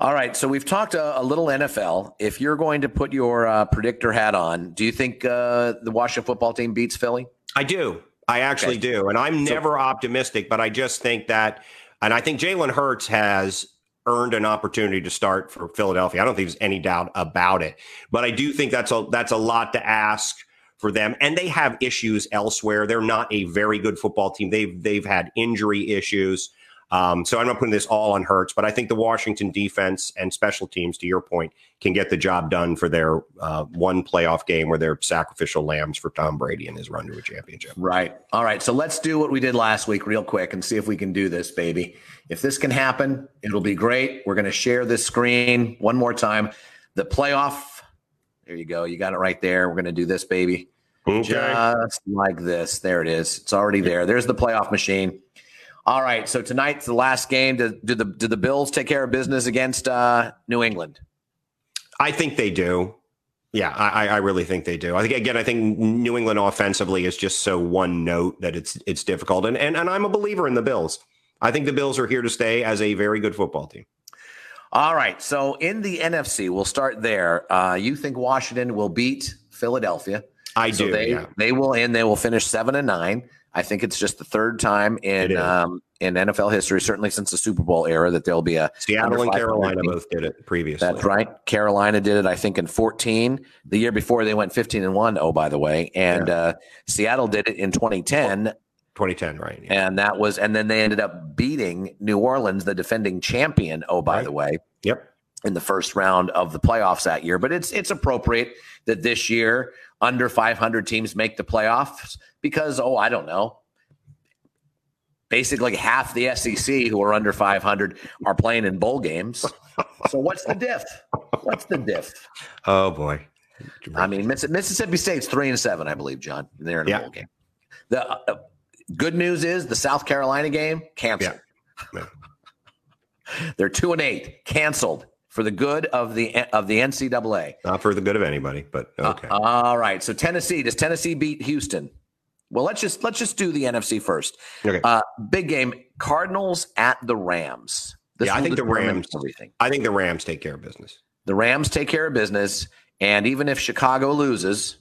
All right. So we've talked a, a little NFL. If you're going to put your uh, predictor hat on, do you think uh, the Washington football team beats Philly? I do. I actually do. And I'm never optimistic, but I just think that, and I think Jalen Hurts has earned an opportunity to start for Philadelphia. I don't think there's any doubt about it. But I do think that's a that's a lot to ask for them. And they have issues elsewhere. They're not a very good football team. They've they've had injury issues. Um, so I'm not putting this all on Hurts, but I think the Washington defense and special teams, to your point, can get the job done for their uh, one playoff game where they're sacrificial lambs for Tom Brady and his run to a championship. Right. All right. So let's do what we did last week real quick and see if we can do this, baby. If this can happen, it'll be great. We're going to share this screen one more time. The playoff. There you go. You got it right there. We're going to do this, baby. Okay. Just like this. There it is. It's already there. There's the playoff machine. All right. So tonight's the last game. Do, do the do the Bills take care of business against uh, New England? I think they do. Yeah, I, I really think they do. I think again, I think New England offensively is just so one note that it's it's difficult. And and, and I'm a believer in the Bills. I think the Bills are here to stay as a very good football team. All right. So in the NFC, we'll start there. Uh, you think Washington will beat Philadelphia? I so do. They yeah. they will and they will finish seven and nine. I think it's just the third time in um, in NFL history, certainly since the Super Bowl era, that there'll be a Seattle and Carolina team. both did it previously. That's right. Carolina did it, I think, in 14. The year before, they went 15 and 1. Oh, by the way. And uh, Seattle did it in 2010. 2010, right? Yeah. And that was, and then they ended up beating New Orleans, the defending champion. Oh, by Right. the way, Yep. In the first round of the playoffs that year. But it's it's appropriate that this year under 500 teams make the playoffs because oh I don't know. Basically, half the SEC who are under 500 are playing in bowl games. So what's the diff? What's the diff? Oh boy. I mean, Mississippi State's three and seven, I believe, John. They're in a Yeah. bowl game. The uh, good news is the South Carolina game canceled. Yeah. They're two and eight, canceled for the good of the of the NCAA. Not for the good of anybody, but okay. Uh, all right. So Tennessee does Tennessee beat Houston? Well, let's just let's just do the NFC first. okay. Uh, big game: Cardinals at the Rams. Yeah, I think the Rams- Everything. I think the Rams take care of business. The Rams take care of business, and even if Chicago loses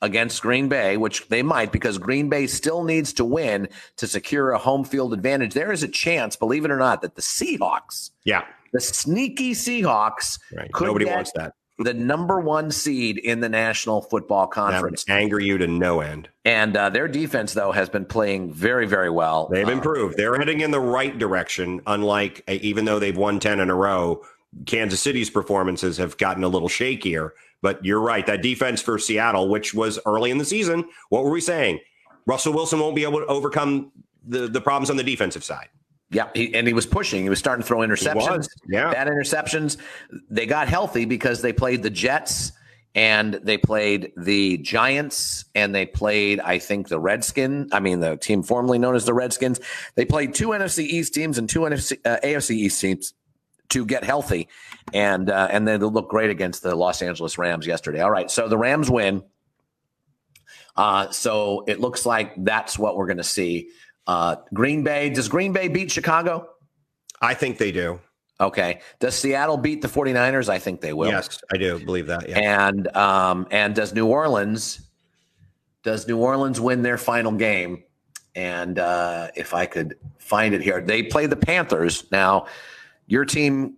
against Green Bay, which they might, because Green Bay still needs to win to secure a home field advantage, there is a chance, believe it or not, that the Seahawks, Yeah. The sneaky Seahawks, Right. Could Nobody get- wants that. the number one seed in the National Football That Conference. would anger you to no end. And uh, their defense, though, has been playing very, very well. They've Uh, improved. They're heading in the right direction. Unlike uh, even though they've won ten in a row, Kansas City's performances have gotten a little shakier. But you're right. That defense for Seattle, which was early in the season, what were we saying? Russell Wilson won't be able to overcome the, the problems on the defensive side. Yeah, he, and he was pushing. He was starting to throw interceptions. yeah. Bad interceptions. They got healthy because they played the Jets and they played the Giants and they played, I think, the Redskins. I mean, the team formerly known as the Redskins. They played two NFC East teams and two NFC, uh, AFC East teams to get healthy, and uh, and then they look great against the Los Angeles Rams yesterday. All right, so the Rams win. Uh, so it looks like that's what we're going to see. Uh, Green Bay does Green Bay beat Chicago? I think they do. Okay. Does Seattle beat the 49ers? I think they will. Yes, I do believe that. Yeah. And um, and does New Orleans does New Orleans win their final game? And uh, if I could find it here, they play the Panthers. Now, your team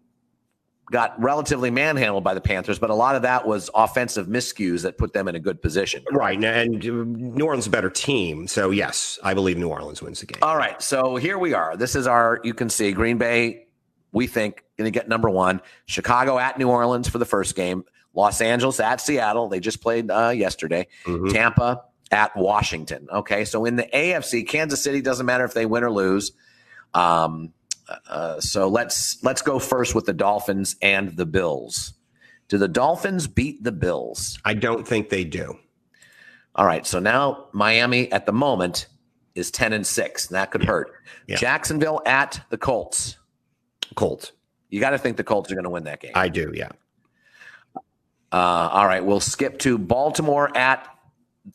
got relatively manhandled by the Panthers, but a lot of that was offensive miscues that put them in a good position. Right. And uh, New Orleans is a better team. So, yes, I believe New Orleans wins the game. All right, so here we are. This is our. You can see Green Bay. We think going to get number one. Chicago at New Orleans for the first game. Los Angeles at Seattle. They just played uh, yesterday. Mhm. Tampa at Washington. Okay, so in the AFC, Kansas City doesn't matter if they win or lose. Um, uh, so let's let's go first with the Dolphins and the Bills. Do the Dolphins beat the Bills? I don't think they do. All right, so now Miami at the moment is ten and six. And that could hurt. Yeah. Jacksonville at the Colts. Colts. You got to think the Colts are going to win that game. I do. Yeah. Uh, all right, we'll skip to Baltimore at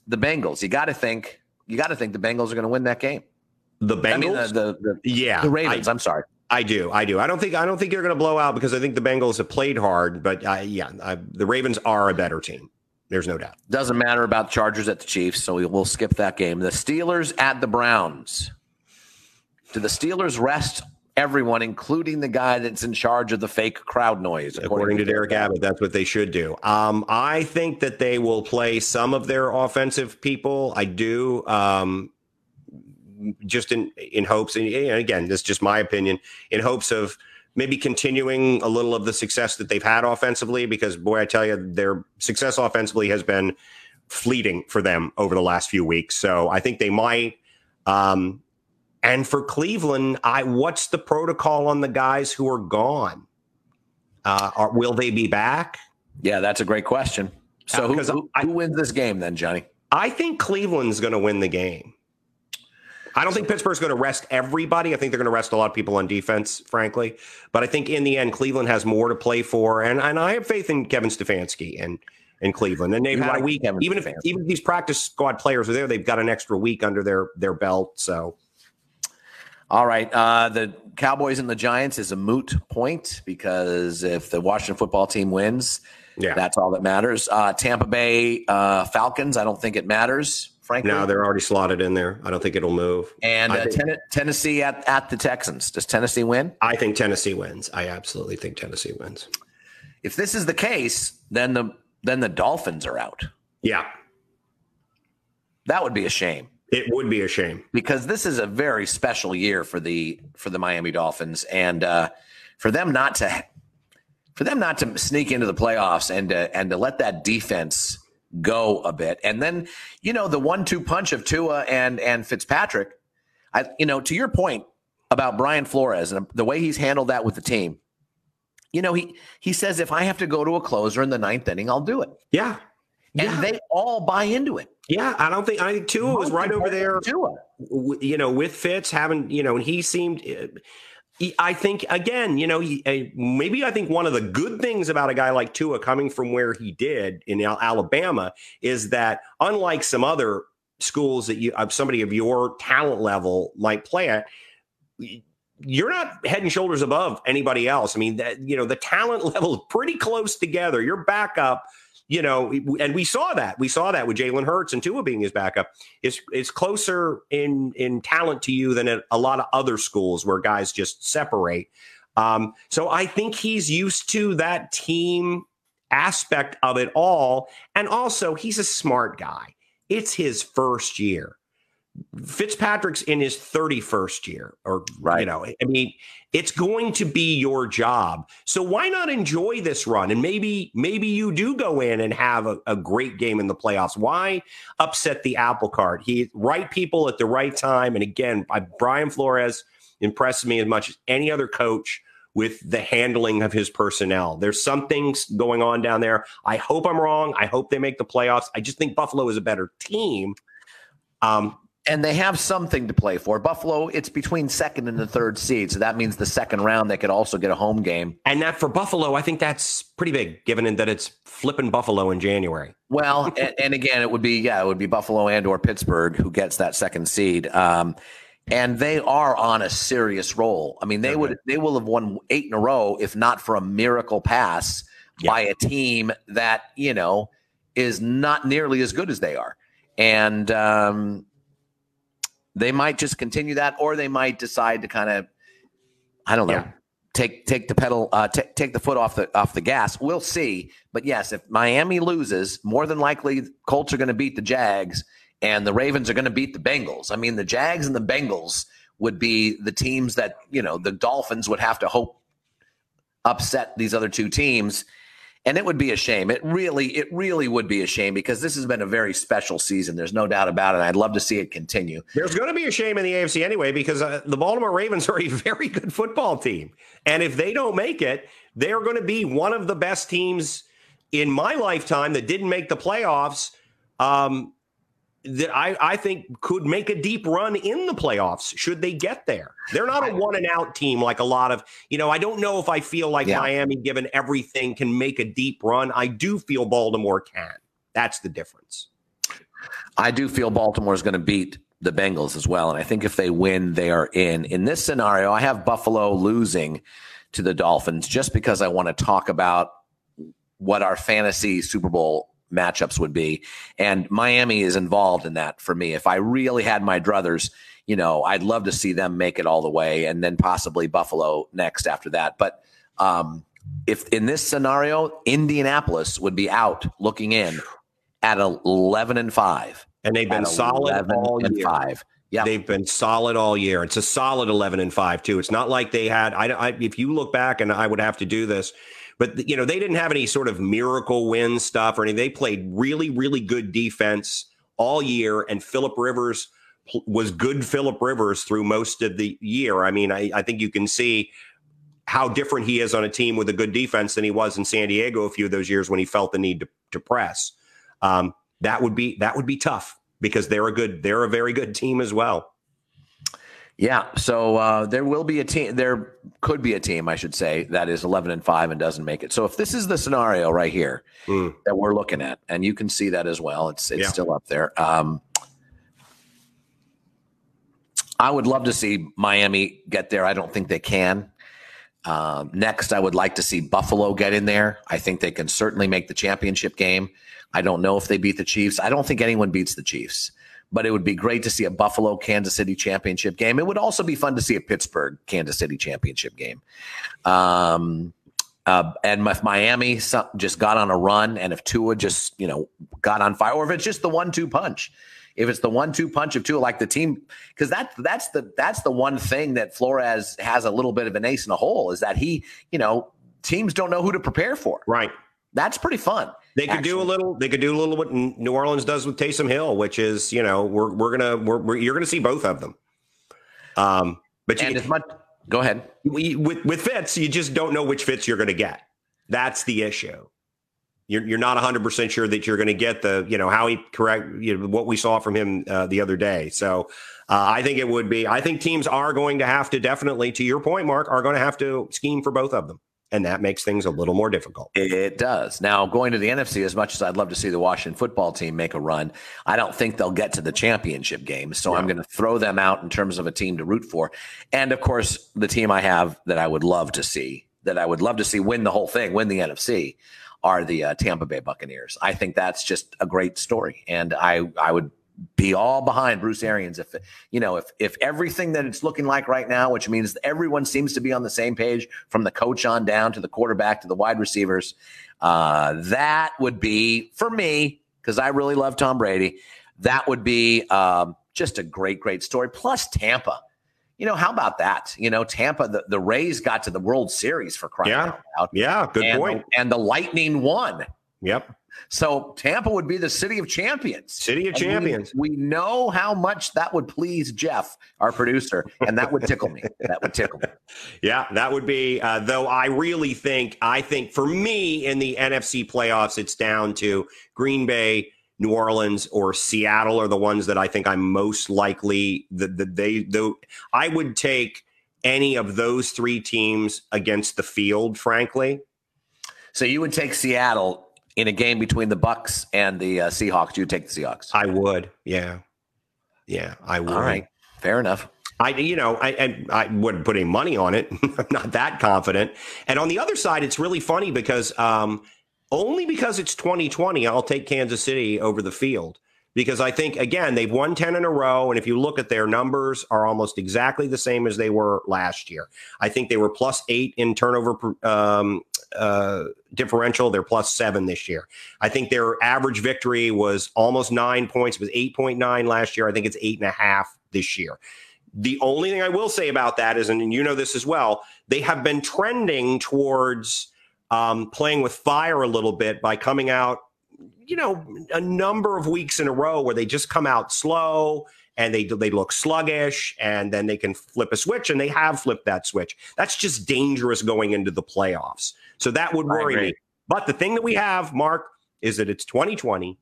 the Bengals. You got to think. You got to think the Bengals are going to win that game. The Bengals. I mean, the the, the, yeah. the Ravens. I, am sorry. I do, I do. I don't think I don't think you're going to blow out because I think the Bengals have played hard, but uh, yeah, I, the Ravens are a better team. There's no doubt. Doesn't matter about the Chargers at the Chiefs, so we, we'll skip that game. The Steelers at the Browns. Do the Steelers rest everyone, including the guy that's in charge of the fake crowd noise. According, according to Derek Abbott, that's what they should do. Um, I think that they will play some of their offensive people. I do. Um, just in in hopes, and again, this is just my opinion, in hopes of maybe continuing a little of the success that they've had offensively. Because boy, I tell you, their success offensively has been fleeting for them over the last few weeks. So I think they might. Um, and for Cleveland, I what's the protocol on the guys who are gone? Uh, are, will they be back? Yeah, that's a great question. So who, who, who wins this game then, Johnny? I think Cleveland's going to win the game. I don't think Pittsburgh's going to rest everybody. I think they're going to rest a lot of people on defense, frankly. But I think in the end, Cleveland has more to play for, and and I have faith in Kevin Stefanski and in Cleveland. And they've you had like a week, Kevin even if even if these practice squad players are there, they've got an extra week under their their belt. So, all right, uh, the Cowboys and the Giants is a moot point because if the Washington football team wins, yeah. that's all that matters. Uh, Tampa Bay uh, Falcons, I don't think it matters frankly. No, they're already slotted in there. I don't think it'll move. And uh, ten- Tennessee at, at the Texans. Does Tennessee win? I think Tennessee wins. I absolutely think Tennessee wins. If this is the case, then the then the Dolphins are out. Yeah. That would be a shame. It would be a shame because this is a very special year for the for the Miami Dolphins, and uh, for them not to for them not to sneak into the playoffs and to, and to let that defense go a bit. And then, you know, the one-two punch of Tua and and Fitzpatrick. I, you know, to your point about Brian Flores and the way he's handled that with the team. You know, he he says if I have to go to a closer in the ninth inning, I'll do it. Yeah. And yeah. they all buy into it. Yeah, I don't think I think Tua was right over there. Tua. You know, with Fitz having, you know, and he seemed uh, I think again, you know, he, maybe I think one of the good things about a guy like Tua coming from where he did in Alabama is that unlike some other schools that you somebody of your talent level might play at, you're not head and shoulders above anybody else. I mean, that, you know, the talent [LAUGHS] level is pretty close together. Your backup you know, and we saw that. We saw that with Jalen Hurts and Tua being his backup. Is is closer in in talent to you than at a lot of other schools where guys just separate. Um, so I think he's used to that team aspect of it all, and also he's a smart guy. It's his first year. Fitzpatrick's in his 31st year, or right. you know, I mean, it's going to be your job. So why not enjoy this run? And maybe, maybe you do go in and have a, a great game in the playoffs. Why upset the apple cart? He right people at the right time. And again, I, Brian Flores impressed me as much as any other coach with the handling of his personnel. There's some things going on down there. I hope I'm wrong. I hope they make the playoffs. I just think Buffalo is a better team. Um, and they have something to play for. Buffalo, it's between second and the third seed, so that means the second round they could also get a home game. And that for Buffalo, I think that's pretty big, given that it's flipping Buffalo in January. Well, and, and, again, it would be yeah, it would be Buffalo and or Pittsburgh who gets that second seed. Um, and they are on a serious roll. I mean, they okay. would they will have won eight in a row if not for a miracle pass yeah. by a team that you know is not nearly as good as they are. And um, they might just continue that, or they might decide to kind of, I don't know, yeah. take take the pedal, uh, t- take the foot off the off the gas. We'll see. But yes, if Miami loses, more than likely Colts are going to beat the Jags, and the Ravens are going to beat the Bengals. I mean, the Jags and the Bengals would be the teams that you know the Dolphins would have to hope upset these other two teams and it would be a shame. It really, it really would be a shame because this has been a very special season. There's no doubt about it. I'd love to see it continue. There's going to be a shame in the AFC anyway because uh, the Baltimore Ravens are a [LAUGHS] very good football team, and if they don't make it, they're going to be one of the best teams in my lifetime that didn't make the playoffs. Um, that I, I think could make a deep run in the playoffs should they get there. They're not a one and out team like a lot of, you know, I don't know if I feel like yeah. Miami, given everything, can make a deep run. I do feel Baltimore can. That's the difference. I do feel Baltimore is going to beat the Bengals as well. And I think if they win, they are in. In this scenario, I have Buffalo losing to the Dolphins just because I want to talk about what our fantasy Super Bowl matchups would be. And Miami is involved in that for me. If I really had my druthers, you know, I'd love to see them make it all the way and then possibly Buffalo next after that. But um, if in this scenario, Indianapolis would be out looking in at 11 and 5. And they've been solid all year. 5. Yeah, they've been solid all year. It's a solid eleven and five too. It's not like they had. I, I, if you look back, and I would have to do this, but you know they didn't have any sort of miracle win stuff or anything. They played really, really good defense all year, and Philip Rivers was good. Philip Rivers through most of the year. I mean, I, I think you can see how different he is on a team with a good defense than he was in San Diego a few of those years when he felt the need to, to press. Um, that would be that would be tough because they're a good they're a very good team as well. Yeah, so uh, there will be a team. There could be a team, I should say, that is eleven and five and doesn't make it. So if this is the scenario right here mm. that we're looking at, and you can see that as well, it's it's yeah. still up there. Um, I would love to see Miami get there. I don't think they can. Um, next, I would like to see Buffalo get in there. I think they can certainly make the championship game. I don't know if they beat the Chiefs. I don't think anyone beats the Chiefs, but it would be great to see a Buffalo Kansas City championship game. It would also be fun to see a Pittsburgh Kansas City championship game. Um, uh, and if Miami just got on a run, and if Tua just you know got on fire, or if it's just the one-two punch, if it's the one-two punch of Tua, like the team, because that that's the that's the one thing that Flores has a little bit of an ace in a hole is that he, you know, teams don't know who to prepare for. Right. That's pretty fun. They could actually. do a little. They could do a little what New Orleans does with Taysom Hill, which is you know we're we're gonna we're, we're you're gonna see both of them. Um, but you, as much. Go ahead. We, with with Fitz, you just don't know which Fitz you're going to get. That's the issue you're, you're not 100% sure that you're going to get the, you know, how he correct, you know, what we saw from him uh, the other day. So uh, I think it would be, I think teams are going to have to definitely, to your point, Mark, are going to have to scheme for both of them. And that makes things a little more difficult. It does. Now, going to the NFC, as much as I'd love to see the Washington football team make a run, I don't think they'll get to the championship game. So yeah. I'm going to throw them out in terms of a team to root for. And of course, the team I have that I would love to see, that I would love to see win the whole thing, win the NFC, are the uh, Tampa Bay Buccaneers. I think that's just a great story, and I I would be all behind Bruce Arians if you know if if everything that it's looking like right now, which means everyone seems to be on the same page from the coach on down to the quarterback to the wide receivers. Uh, that would be for me because I really love Tom Brady. That would be um, just a great, great story. Plus Tampa you know, how about that? You know, Tampa, the, the Rays got to the World Series for crying yeah. out loud. Yeah, good and point. The, and the Lightning won. Yep. So Tampa would be the city of champions. City of and champions. We, we, know how much that would please Jeff, our producer, and that would tickle me. [LAUGHS] That would tickle me. Yeah, that would be. Uh, though I really think, I think for me in the NFC playoffs, it's down to Green Bay, New Orleans or Seattle are the ones that I think I'm most likely that the, they though I would take any of those three teams against the field, frankly. So you would take Seattle in a game between the Bucs and the uh, Seahawks. You take the Seahawks. I would. Yeah. Yeah, I would. All right. Fair enough. I, you know, I, I, I wouldn't put any money on it. [LAUGHS] I'm not that confident. And on the other side, it's really funny because um, only because it's 2020, I'll take Kansas City over the field because I think again they've won 10 in a row and if you look at their numbers are almost exactly the same as they were last year. I think they were plus 8 in turnover um, uh, differential, they're plus 7 this year. I think their average victory was almost 9 points, it was 8.9 last year. I think it's eight and a half this year. The only thing I will say about that is and you know this as well, they have been trending towards um, playing with fire a little bit by coming out, you know, a number of weeks in a row where they just come out slow and they they look sluggish, and then they can flip a switch, and they have flipped that switch. That's just dangerous going into the playoffs. So that would worry me. But the thing that we have, Mark, is that it's 2020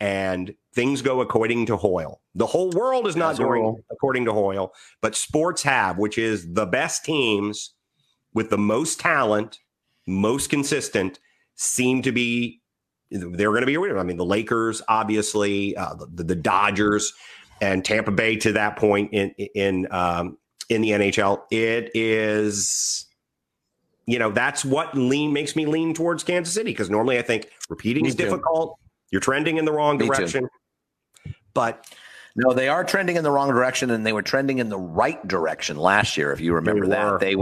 and things go according to Hoyle. The whole world is not going according to Hoyle, but sports have, which is the best teams with the most talent most consistent seem to be they're going to be aware. I mean, the Lakers, obviously, uh, the, the, Dodgers, and Tampa Bay to that point in in um, in the NHL. It is, you know, that's what lean makes me lean towards Kansas City because normally I think repeating me is too. difficult. You're trending in the wrong Me too. direction. But No, they are trending in the wrong direction, and they were trending in the right direction last year. If you remember They that, they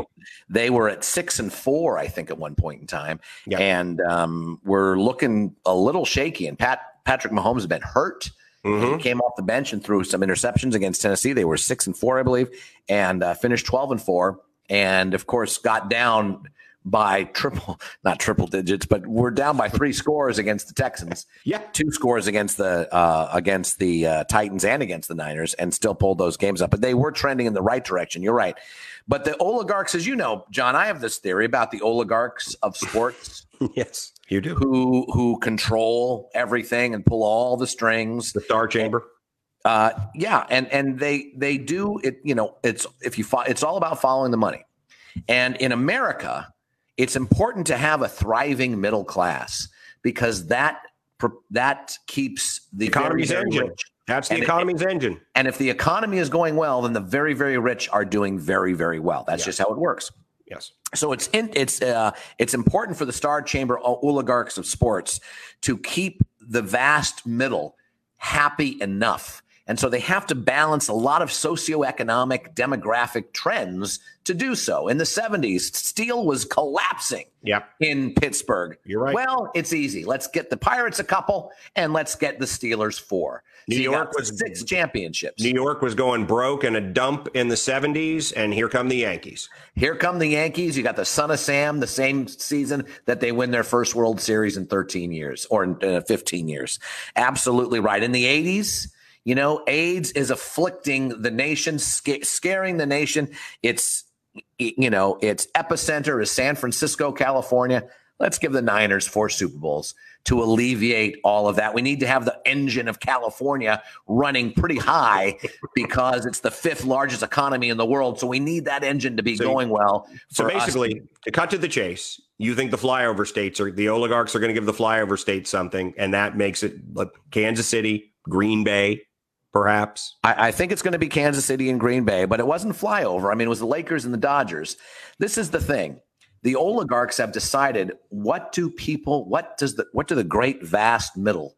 they were at six and four, I think, at one point in time, Yeah. and um, we're looking a little shaky. And Pat Patrick Mahomes has been hurt. Mhm. He came off the bench and threw some interceptions against Tennessee. They were six and four, I believe, and uh, finished twelve and four. And of course, got down by triple, [LAUGHS] not triple digits, but we're down by three scores against the Texans. yeah, Two scores against the uh, against the uh, Titans and against the Niners, and still pulled those games up. But they were trending in the right direction. You're right. But the oligarchs, as you know, John, I have this theory about the oligarchs of sports [LAUGHS] yes, you do. who who control everything and pull all the strings. The Star Chamber. Uh, yeah, and and they they do it. You know, it's if you fo- it's all about following the money. And in America, it's important to have a thriving middle class because that that keeps the Economy's very, very engine. rich. That's the And it- economy's engine. And if the economy is going well, then the very very rich are doing very very well. That's Yeah. just how it works. Yes. So it's in, it's uh, it's important for the Star Chamber oligarchs of sports to keep the vast middle happy enough. And so they have to balance a lot of socioeconomic demographic trends to do so. In the 70s, steel was collapsing Yep. in Pittsburgh. You're right. Well, it's easy. Let's get the Pirates a couple and let's get the Steelers four. New So York was- six championships. New York was going broke and a dump in the 70s, and here come the Yankees. Here come the Yankees. You got the son of Sam, the same season that they win their first World Series in 13 years or in uh, 15 years. Absolutely right. In the 80s, you know, AIDS is afflicting the nation, sca- scaring the nation. It's, you know, its epicenter is San Francisco, California. Let's give the Niners four Super Bowls to alleviate all of that. We need to have the engine of California running pretty high [LAUGHS] because it's the fifth largest economy in the world. So we need that engine to be So- going well. So for us. basically, to cut to the chase, you think the flyover states or the oligarchs are going to give the flyover states something, and that makes it like Kansas City, Green Bay, perhaps. I, I think it's going to be Kansas City and Green Bay, but it wasn't flyover. I mean, it was the Lakers and the Dodgers. This is the thing. The oligarchs have decided what do people, what does the, what do the great vast middle?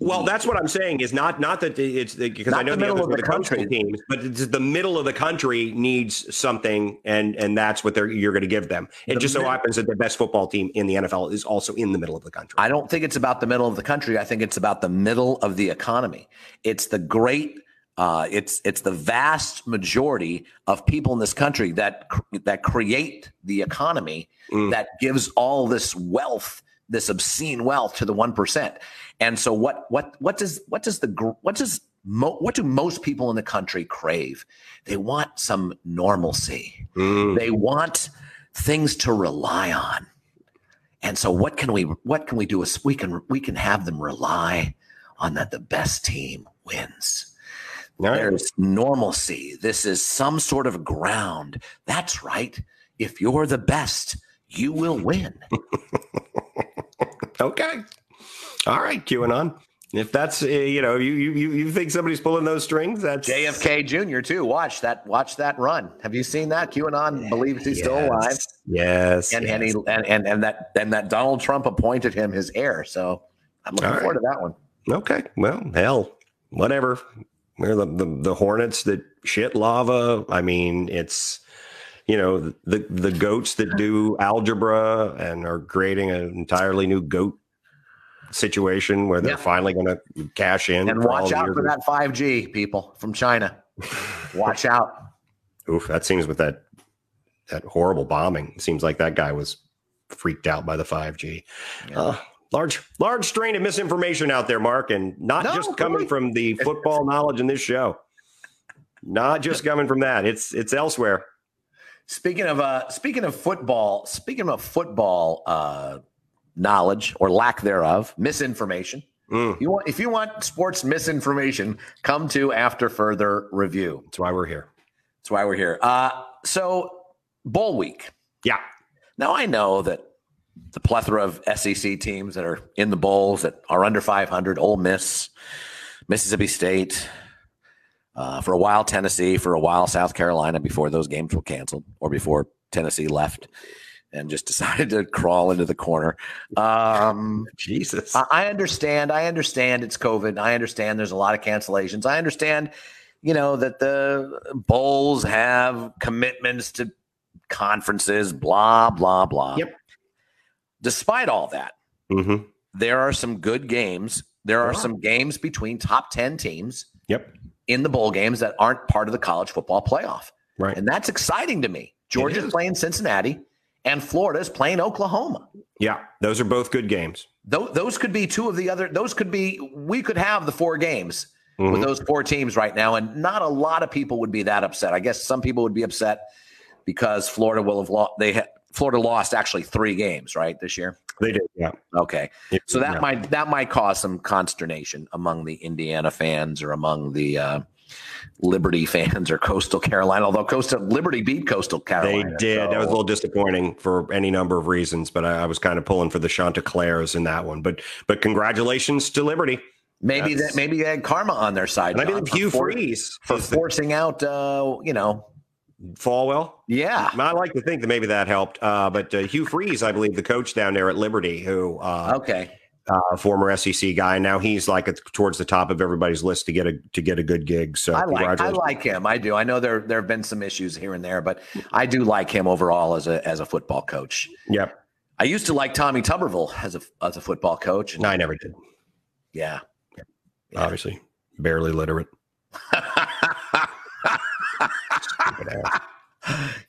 Well, that's what I'm saying. Is not not that it's because Not I know the the, middle others of the the country. teams, but it's the middle of the country needs something, and and that's what they're you're going to give them. It The just so happens that the best football team in the NFL is also in the middle of the country. I don't think it's about the middle of the country. I think it's about the middle of the economy. It's the great, uh, it's it's the vast majority of people in this country that that create the economy Mm. that gives all this wealth, this obscene wealth to the one percent. And so, what what what does what does the what does mo- what do most people in the country crave? They want some normalcy. Mm. They want things to rely on. And so what can we what can we do is we can we can have them rely on that the best team wins. There's normalcy. This is some sort of ground. That's right. If you're the best, you will win. [LAUGHS] Okay. All right, QAnon. If that's uh, you know you you you think somebody's pulling those strings, that's JFK Jr. too. Watch that. Watch that run. Have you seen that? QAnon believes he's still alive, Yes, and yes. and he and, and and that and that Donald Trump appointed him his heir. So I'm looking All right. forward to that one. Okay. Well, hell, whatever. We're the, the the hornets that shit lava. I mean, it's you know the the goats that do algebra and are creating an entirely new goat situation where they're Yeah. finally going to cash in. And watch out years for that 5G, people from China. Watch [LAUGHS] out. Oof, that seems with that that horrible bombing. Seems like that guy was freaked out by the five G. Uh, large large strain of misinformation out there, Mark, and not No, just coming really. from the football knowledge in this show. Not just [LAUGHS] coming from that. It's it's elsewhere. Speaking of uh, speaking of football, speaking of football uh, knowledge or lack thereof, misinformation. Mm, If you want, if you want sports misinformation, come to after further review. that's why we're here. That's why we're here. Uh, so bowl week. Yeah. Now I know that the plethora of SEC teams that are in the bowls that are under 500, Ole Miss, Mississippi State, uh, for a while Tennessee, for a while South Carolina before those games were canceled or before Tennessee left and just [LAUGHS] decided to crawl into the corner. Um, [LAUGHS] Jesus. I, I understand. I understand it's COVID. I understand there's a lot of cancellations. I understand, you know, that the bowls have commitments to conferences, blah, blah, blah. Yep. Despite all that, hmm there are some good games. There are Wow. some games between top 10 teams Yep. In the bowl games that aren't part of the college football playoff. Right. And that's exciting to me. Georgia's is. playing Cincinnati and Florida's playing Oklahoma. Yeah. Those are both good games. Those, those could be two of the other, those could be, we could have the four games with Mhm. those four teams right now. And not a lot of people would be that upset. I guess some people would be upset because Florida will have lost, they ha- Florida lost actually three games, right, this year? They did. Yeah. Okay. So that Yeah. might that might cause some consternation among the Indiana fans or among the uh, Liberty [LAUGHS] fans or Coastal Carolina. Although Coastal Liberty beat Coastal Carolina, They did. That was a little disappointing for any number of reasons, but I, I was kind of pulling for the Chanticleers in that one. But but congratulations to Liberty. maybe That's- that maybe they had karma on their side. Maybe I John, believe for Hugh for- Freeze for forcing out, uh, you know, Falwell. yeah, I like to think that maybe that helped. Uh, but uh, Hugh Freeze, I believe, the coach down there at Liberty, who uh, okay, uh, former SEC guy, now he's like at, towards the top of everybody's list to get a to get a good gig. So I like I like him. I do. I know there there have been some issues here and there, but I do like him overall as a as a football coach. Yep. I used to like Tommy Tuberville as a as a football coach. And I never did. yeah. Yeah. Obviously, barely literate. [LAUGHS] [LAUGHS]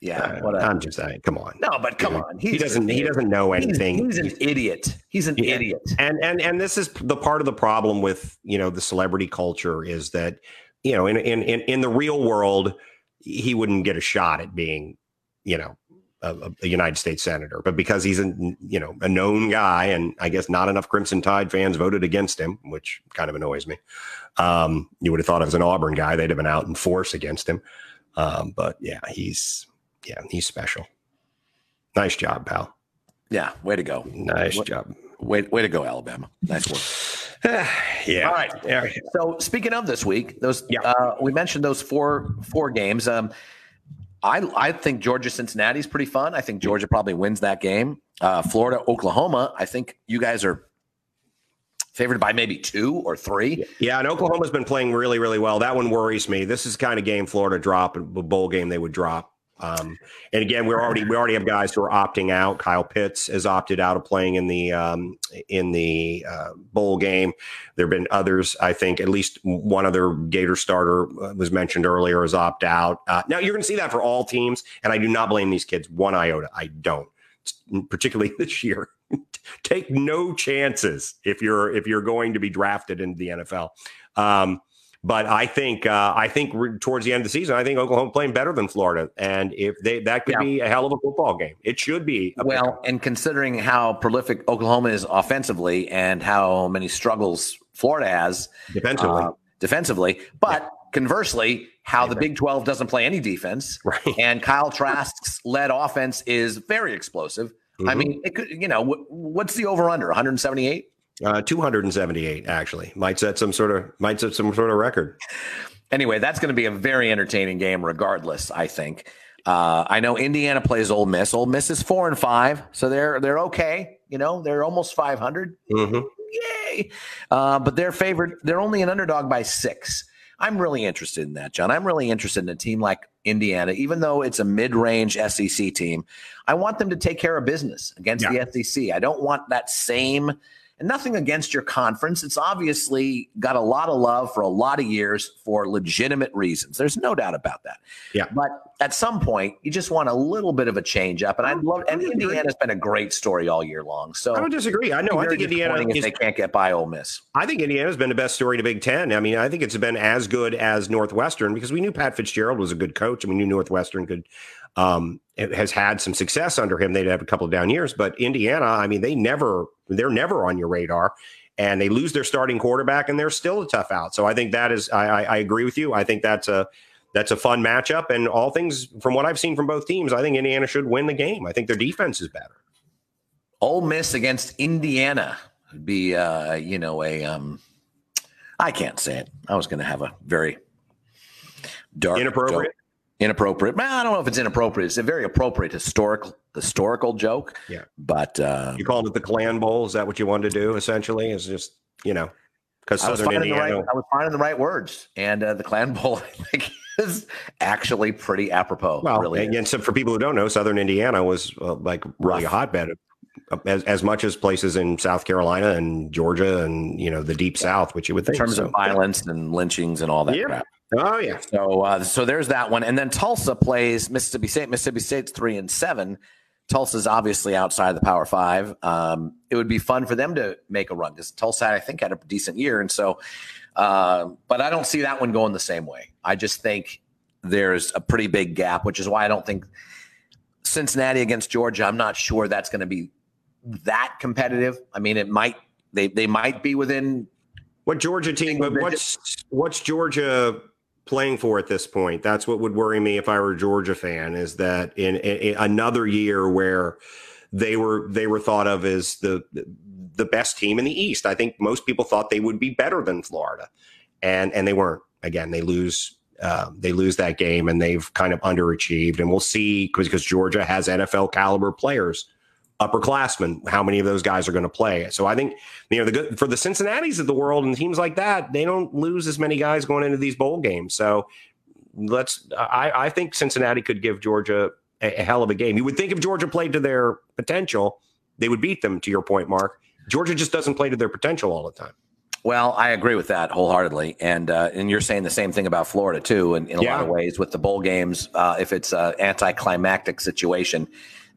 Yeah. Uh, I'm just saying. Come on. no, but come Dude, on. he doesn't. He doesn't know anything. he's an idiot. He's an Yeah. idiot. and and and this is the part of the problem with you know the celebrity culture is that you know in in in, in the real world he wouldn't get a shot at being you know a, a United States senator, but because he's a you know a known guy, and I guess not enough Crimson Tide fans voted against him, which kind of annoys me. Um, you would have thought it was an Auburn guy, they'd have been out in force against him. Um, but yeah, he's yeah he's special. Nice job, pal. Yeah. Way to go. Nice job. Way, way to go, Alabama. Nice work. [SIGHS] yeah. All right. Yeah. So speaking of this week, those Yeah. uh, we mentioned those four four games. Um, I I think Georgia Cincinnati is pretty fun. I think Georgia probably wins that game. Uh, Florida Oklahoma. I think you guys are favored by maybe two or three. Yeah, and Oklahoma's been playing really, really well. That one worries me. This is the kind of game Florida drop, a bowl game they would drop. Um, and again, we're already we already have guys who are opting out. Kyle Pitts has opted out of playing in the um, in the uh, bowl game. There have been others. I think at least one other Gator starter uh, was mentioned earlier as opt out. Uh, now you're going to see that for all teams, and I do not blame these kids one iota. I don't, particularly [LAUGHS] this year. [LAUGHS] Take no chances if you're if you're going to be drafted into the NFL. Um, but I think uh, I think towards the end of the season, I think Oklahoma playing better than Florida, and if they that could Yeah. be a hell of a football game. It should be. Well, and considering how prolific Oklahoma is offensively and how many struggles Florida has defensively, uh, defensively, but conversely, how the Big 12 doesn't play any defense [LAUGHS] right? and Kyle Trask's led offense is very explosive. I Mhm. mean, it could, you know, what's the over under 178? uh, two hundred and seventy-eight actually might set some sort of might set some sort of record. Anyway, that's going to be a very entertaining game, regardless. I think. Uh, I know Indiana plays Ole Miss. Ole Miss is four and five, so they're they're okay. You know, they're almost 500. Mhm. Yay! Uh, but they're favored. They're only an underdog by six. I'm really interested in that, John. I'm really interested in a team like Indiana, even though it's a mid-range SEC team. I want them to take care of business against the SEC. I don't want that same. And nothing against your conference. It's obviously got a lot of love for a lot of years for legitimate reasons. There's no doubt about that. Yeah. But at some point, you just want a little bit of a change up. And I'd love. And Indiana's been a great story all year long. So I don't disagree. I know. I think Indiana if is they can't get by Ole Miss. I think Indiana's been the best story to Big Ten. I mean, I think it's been as good as Northwestern because we knew Pat Fitzgerald was a good coach and we knew Northwestern could um, has had some success under him. They'd have a couple of down years, but Indiana, I mean, they never they're never on your radar. And they lose their starting quarterback, and they're still a tough out. So I think that is, I, I, I agree with you. I think that's a that's a fun matchup. And all things from what I've seen from both teams, I think Indiana should win the game. I think their defense is better. Ole Miss against Indiana would be, uh, you know, a. Um, I can't say it. I was going to have a very dark, Inappropriate? joke. Inappropriate. Well, I don't know if it's inappropriate. It's a very appropriate historic historical joke. Yeah. But uh, You called it the Klan Bowl. Is that what you wanted to do? Essentially, is just you know because I was Southern finding the Indiana. right I was finding the right words, and uh, the Klan Bowl [LAUGHS] I think is actually pretty apropos. Well, really. and, and so for people who don't know, Southern Indiana was uh, like really a hotbed, of, as as much as places in South Carolina and Georgia and you know the Deep South, which you would in terms so. of violence and lynchings and all that Yeah. crap. Oh yeah, So, uh, so there's that one, and then Tulsa plays Mississippi State. Mississippi State's three and seven. Tulsa's obviously outside the Power Five. Um, it would be fun for them to make a run because Tulsa, I think, had a decent year, and so. Uh, but I don't see that one going the same way. I just think there's a pretty big gap, which is why I don't think Cincinnati against Georgia. I'm not sure that's going to be that competitive. I mean, it might. They they might be within what Georgia team? But what's what's Georgia playing for at this point? That's what would worry me if I were a Georgia fan. Is that in, in another year where they were they were thought of as the the best team in the East? I think most people thought they would be better than Florida, and and they weren't. Again, they lose. Uh, they lose that game and they've kind of underachieved. And we'll see because Georgia has NFL caliber players, upperclassmen. How many of those guys are going to play? So I think you know the good for the Cincinnati's of the world and teams like that, they don't lose as many guys going into these bowl games. So let's. I, I think Cincinnati could give Georgia a, a hell of a game. You would think if Georgia played to their potential, they would beat them. To your point, Mark, Georgia just doesn't play to their potential all the time. Well, I agree with that wholeheartedly, and uh, and you're saying the same thing about Florida too, in, in a Yeah. lot of ways with the bowl games. Uh, if it's an anticlimactic situation,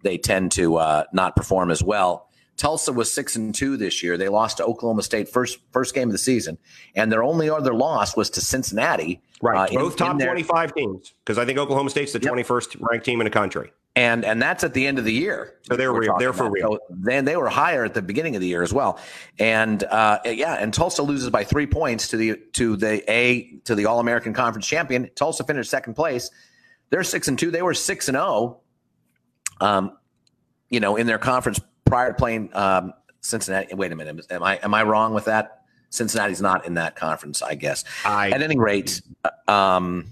they tend to uh, not perform as well. Tulsa was six and two this year. They lost to Oklahoma State first first game of the season, and their only other loss was to Cincinnati. uh, in- Both top in their- 25 teams because I think Oklahoma State's the Yep. 21st ranked team in the country. and and that's at the end of the year. So they're real. They're for about. real. So then they were higher at the beginning of the year as well, and uh, yeah, and Tulsa loses by three points to the to the A to the All American Conference champion. Tulsa finished second place. They're six and two. They were six and zero. Um, you know, in their conference prior to playing um, Cincinnati. Wait a minute, am I am I wrong with that? Cincinnati's not in that conference, I guess. I At any rate, uh, um,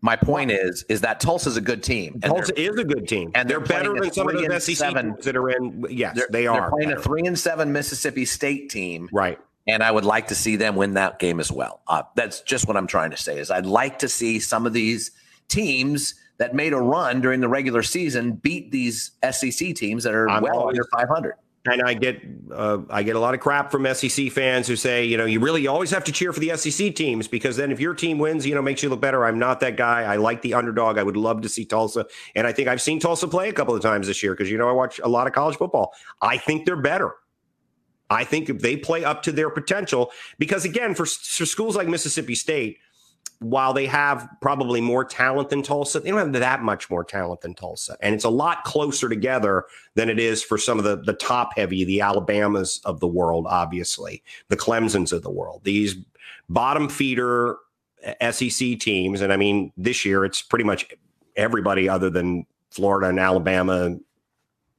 my point is is that Tulsa's a good team. Tulsa is a good team, and they're, they're better than some of and SEC seven. teams that are in. Yes, They're, they they're are playing a three and seven Mississippi State team, right. and I would like to see them win that game as well. Uh, that's just what I'm trying to say. Is I'd like to see some of these teams that made a run during the regular season beat these SEC teams that are I'm well always- under 500. And I get uh, I get a lot of crap from SEC fans who say, you know, you really always have to cheer for the SEC teams because then if your team wins, you know, makes you look better. I'm not that guy. I like the underdog. I would love to see Tulsa, and I think I've seen Tulsa play a couple of times this year because you know I watch a lot of college football. I think they're better. I think if they play up to their potential, because again, for, for schools like Mississippi State, while they have probably more talent than Tulsa, they don't have that much more talent than Tulsa. And it's a lot closer together than it is for some of the, the top heavy, the Alabamas of the world, obviously, the Clemsons of the world. These bottom feeder SEC teams, and I mean, this year it's pretty much everybody other than Florida and Alabama,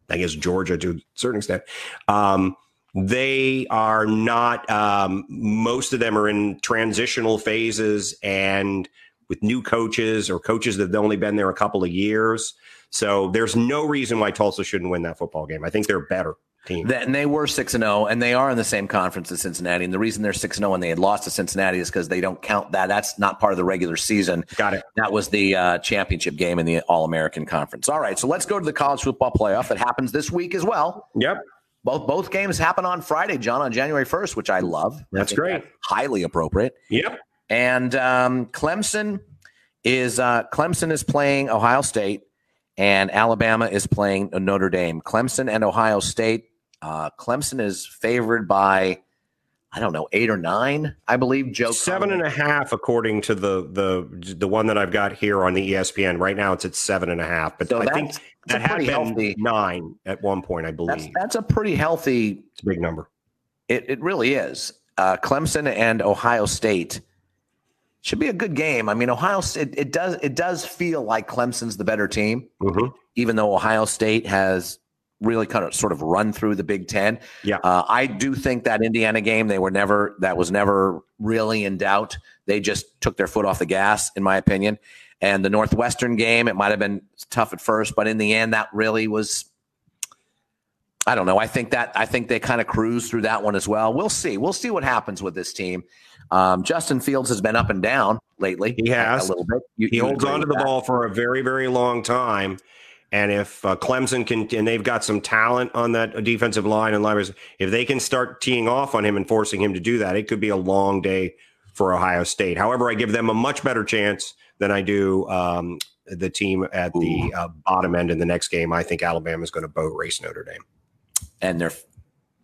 I guess Georgia to a certain extent. Um, they are not um, most of them are in transitional phases and with new coaches or coaches that have only been there a couple of years so there's no reason why tulsa shouldn't win that football game i think they're a better team That, and they were six and zero, and they are in the same conference as Cincinnati. And the reason they're six and zero and they had lost to Cincinnati is because they don't count that. That's not part of the regular season. got it That was the uh, championship game in the All American Conference. All right, so let's go to the college football playoff that happens this week as well. yep Both both games happen on Friday, John, on January first, which I love. That's think great. highly appropriate. yep And um, Clemson is uh, Clemson is playing Ohio State, and Alabama is playing Notre Dame. Clemson and Ohio State. Uh, Clemson is favored by, I don't know, eight or nine, I believe. Joe seven and a half according to the the the one that i've got here on the espn right now it's at seven and a half but So i think that's that had pretty been healthy. nine at one point i believe That's that's a pretty healthy it's a big number It, it really is. Uh, Clemson and Ohio State should be a good game. I mean, Ohio it, it does it does feel like Clemson's the better team, Mhm. even though Ohio State has really kind of sort of run through the Big Ten. Yeah. uh, I do think that Indiana game they were never that was never really in doubt. They just took their foot off the gas, in my opinion. And the Northwestern game, it might have been tough at first, but in the end, that really was. I don't know. I think that I think they kind of cruise through that one as well. We'll see. We'll see what happens with this team. Um, Justin Fields has been up and down lately. He has a little bit. You, he holds on to the that? ball for a very, very long time. And if uh, Clemson can, and they've got some talent on that defensive line and linebackers, if they can start teeing off on him and forcing him to do that, it could be a long day for Ohio State. However, I give them a much better chance than I do um, the team at the uh, bottom end in the next game. I think Alabama is going to boat race Notre Dame. and they're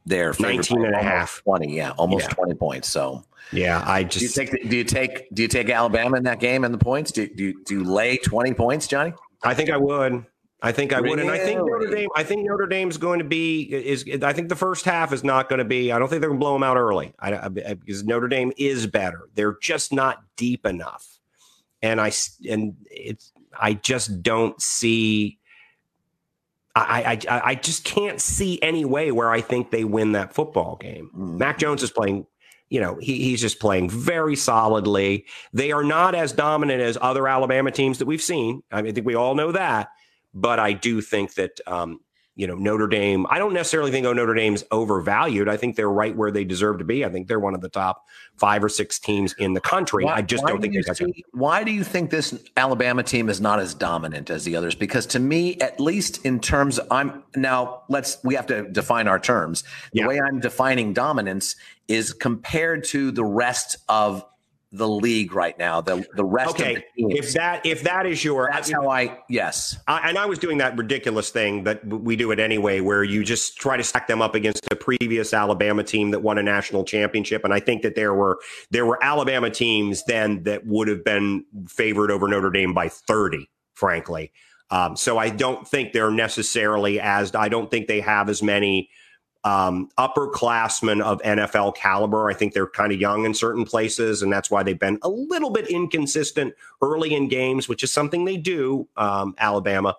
they're favored 19 and a half. 20 yeah almost Yeah. 20 points so Yeah, I do you just take the, do you take do you take alabama in that game and the points do, do, you- do you lay 20 points johnny I think I would. I think I would, and I think Notre Dame. I think Notre Dame's going to be is. I think the first half is not going to be. I don't think they're going to blow them out early. I, I- because Notre Dame is better. They're just not deep enough, and I and it's. I just don't see. I, I I just can't see any way where I think they win that football game. Mm. Mac Jones is playing. You know, he, he's just playing very solidly. They are not as dominant as other Alabama teams that we've seen. I, mean, I think we all know that. But I do think that, um, you know, Notre Dame, I don't necessarily think oh, Notre Dame's overvalued. I think they're right where they deserve to be. I think they're one of the top five or six teams in the country. I just don't do think they see- why do you think this alabama team is not as dominant as the others because to me at least in terms i'm now let's we have to define our terms the Yeah. way i'm defining dominance is compared to the rest of the league right now the the rest Okay, of the teams if that if that is your that's how i yes I, and I was doing that ridiculous thing that we do it anyway, where you just try to stack them up against a previous Alabama team that won a national championship. And I think that there were there were Alabama teams then that would have been favored over Notre Dame by thirty, frankly. Um, so I don't think they're necessarily as I don't think they have as many um, upperclassmen of NFL caliber. I think they're kind of young in certain places, and that's why they've been a little bit inconsistent early in games, which is something they do, um, Alabama.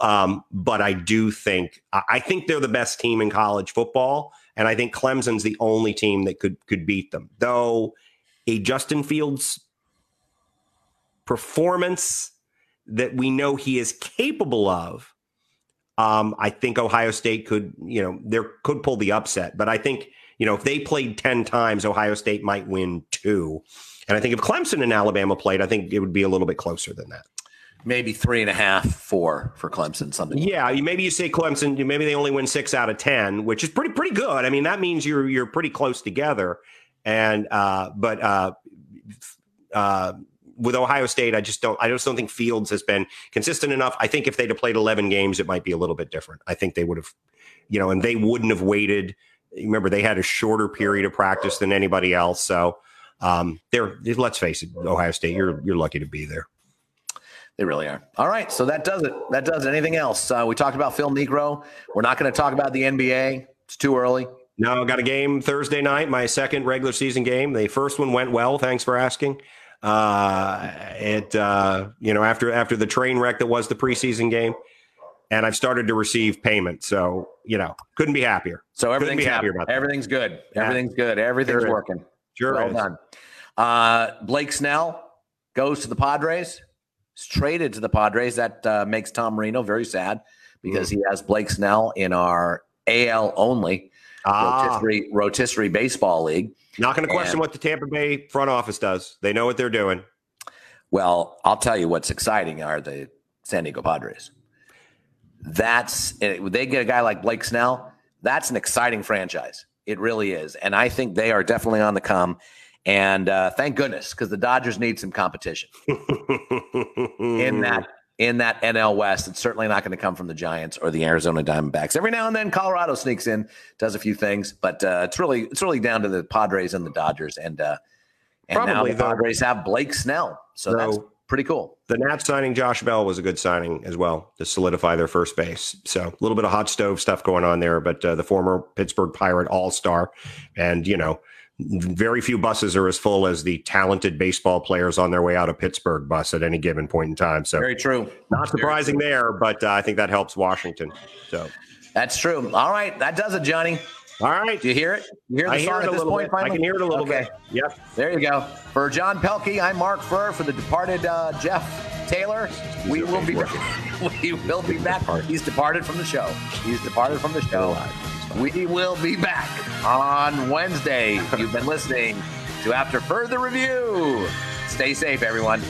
Um, but I do think I think they're the best team in college football, and I think Clemson's the only team that could could beat them. Though a Justin Fields performance that we know he is capable of um, I think Ohio State could, you know, there could pull the upset, but I think, you know, if they played 10 times, Ohio State might win two. And I think if Clemson and Alabama played, I think it would be a little bit closer than that. maybe three and a half four for clemson something like Yeah, you- maybe you say Clemson, you- maybe they only win six out of 10, which is pretty, pretty good. I mean, that means you're, you're pretty close together. And, uh, but, uh, uh, with Ohio State, I just don't. I just don't think Fields has been consistent enough. I think if they'd have played eleven games, it might be a little bit different. I think they would have, you know, and they wouldn't have waited. Remember, they had a shorter period of practice than anybody else. So, um, they're let's face it, Ohio State, you're you're lucky to be there. They really are. All right, so that does it. That does it. Anything else? Uh, we talked about Phil Niekro. We're not going to talk about the NBA. It's too early. No, I got a game Thursday night, my second regular season game. The first one went well. Thanks for asking. Uh, it, uh, you know, after after the train wreck that was the preseason game, and I've started to receive payment. So, you know, couldn't be happier. So everything's happier about that. Everything's good. Yeah. Everything's good. Everything's Sure is. working. Sure well is. done. Uh, Blake Snell goes to the Padres. He's traded to the Padres. That uh, makes Tom Marino very sad because Mm. he has Blake Snell in our AL only Ah, rotisserie, rotisserie baseball league. Not going to question And- what the Tampa Bay front office does. They know what they're doing. Well, I'll tell you what's exciting are the San Diego Padres. That's they get a guy like Blake Snell. That's an exciting franchise. It really is, and I think they are definitely on the come. And uh, thank goodness because the Dodgers need some competition [LAUGHS] in that in that NL West. It's certainly not going to come from the Giants or the Arizona Diamondbacks. Every now and then, Colorado sneaks in, does a few things, but uh, it's really it's really down to the Padres and the Dodgers. And uh, and now Probably, the though- Padres have Blake Snell, so that's pretty cool. The Nats signing Josh Bell was a good signing as well to solidify their first base. So a little bit of hot stove stuff going on there, but uh, the former Pittsburgh Pirate All Star, and you know, very few buses are as full as the talented baseball players on their way out of Pittsburgh bus at any given point in time. So Very true. not surprising there, but uh, I think that helps Washington. So That's true. All right, that does it, Johnny. all right, Do you hear it? You hear the I song hear it at a this little point? bit. I can hear it a little okay. bit. Yep. There you go. For John Pelkey, I'm Mark Furr. For the departed uh, Jeff Taylor. We will be [LAUGHS] we will be back. He's departed from the show. He's departed from the show. We will be back on Wednesday. You've been listening to After Further Review. Stay safe, everyone.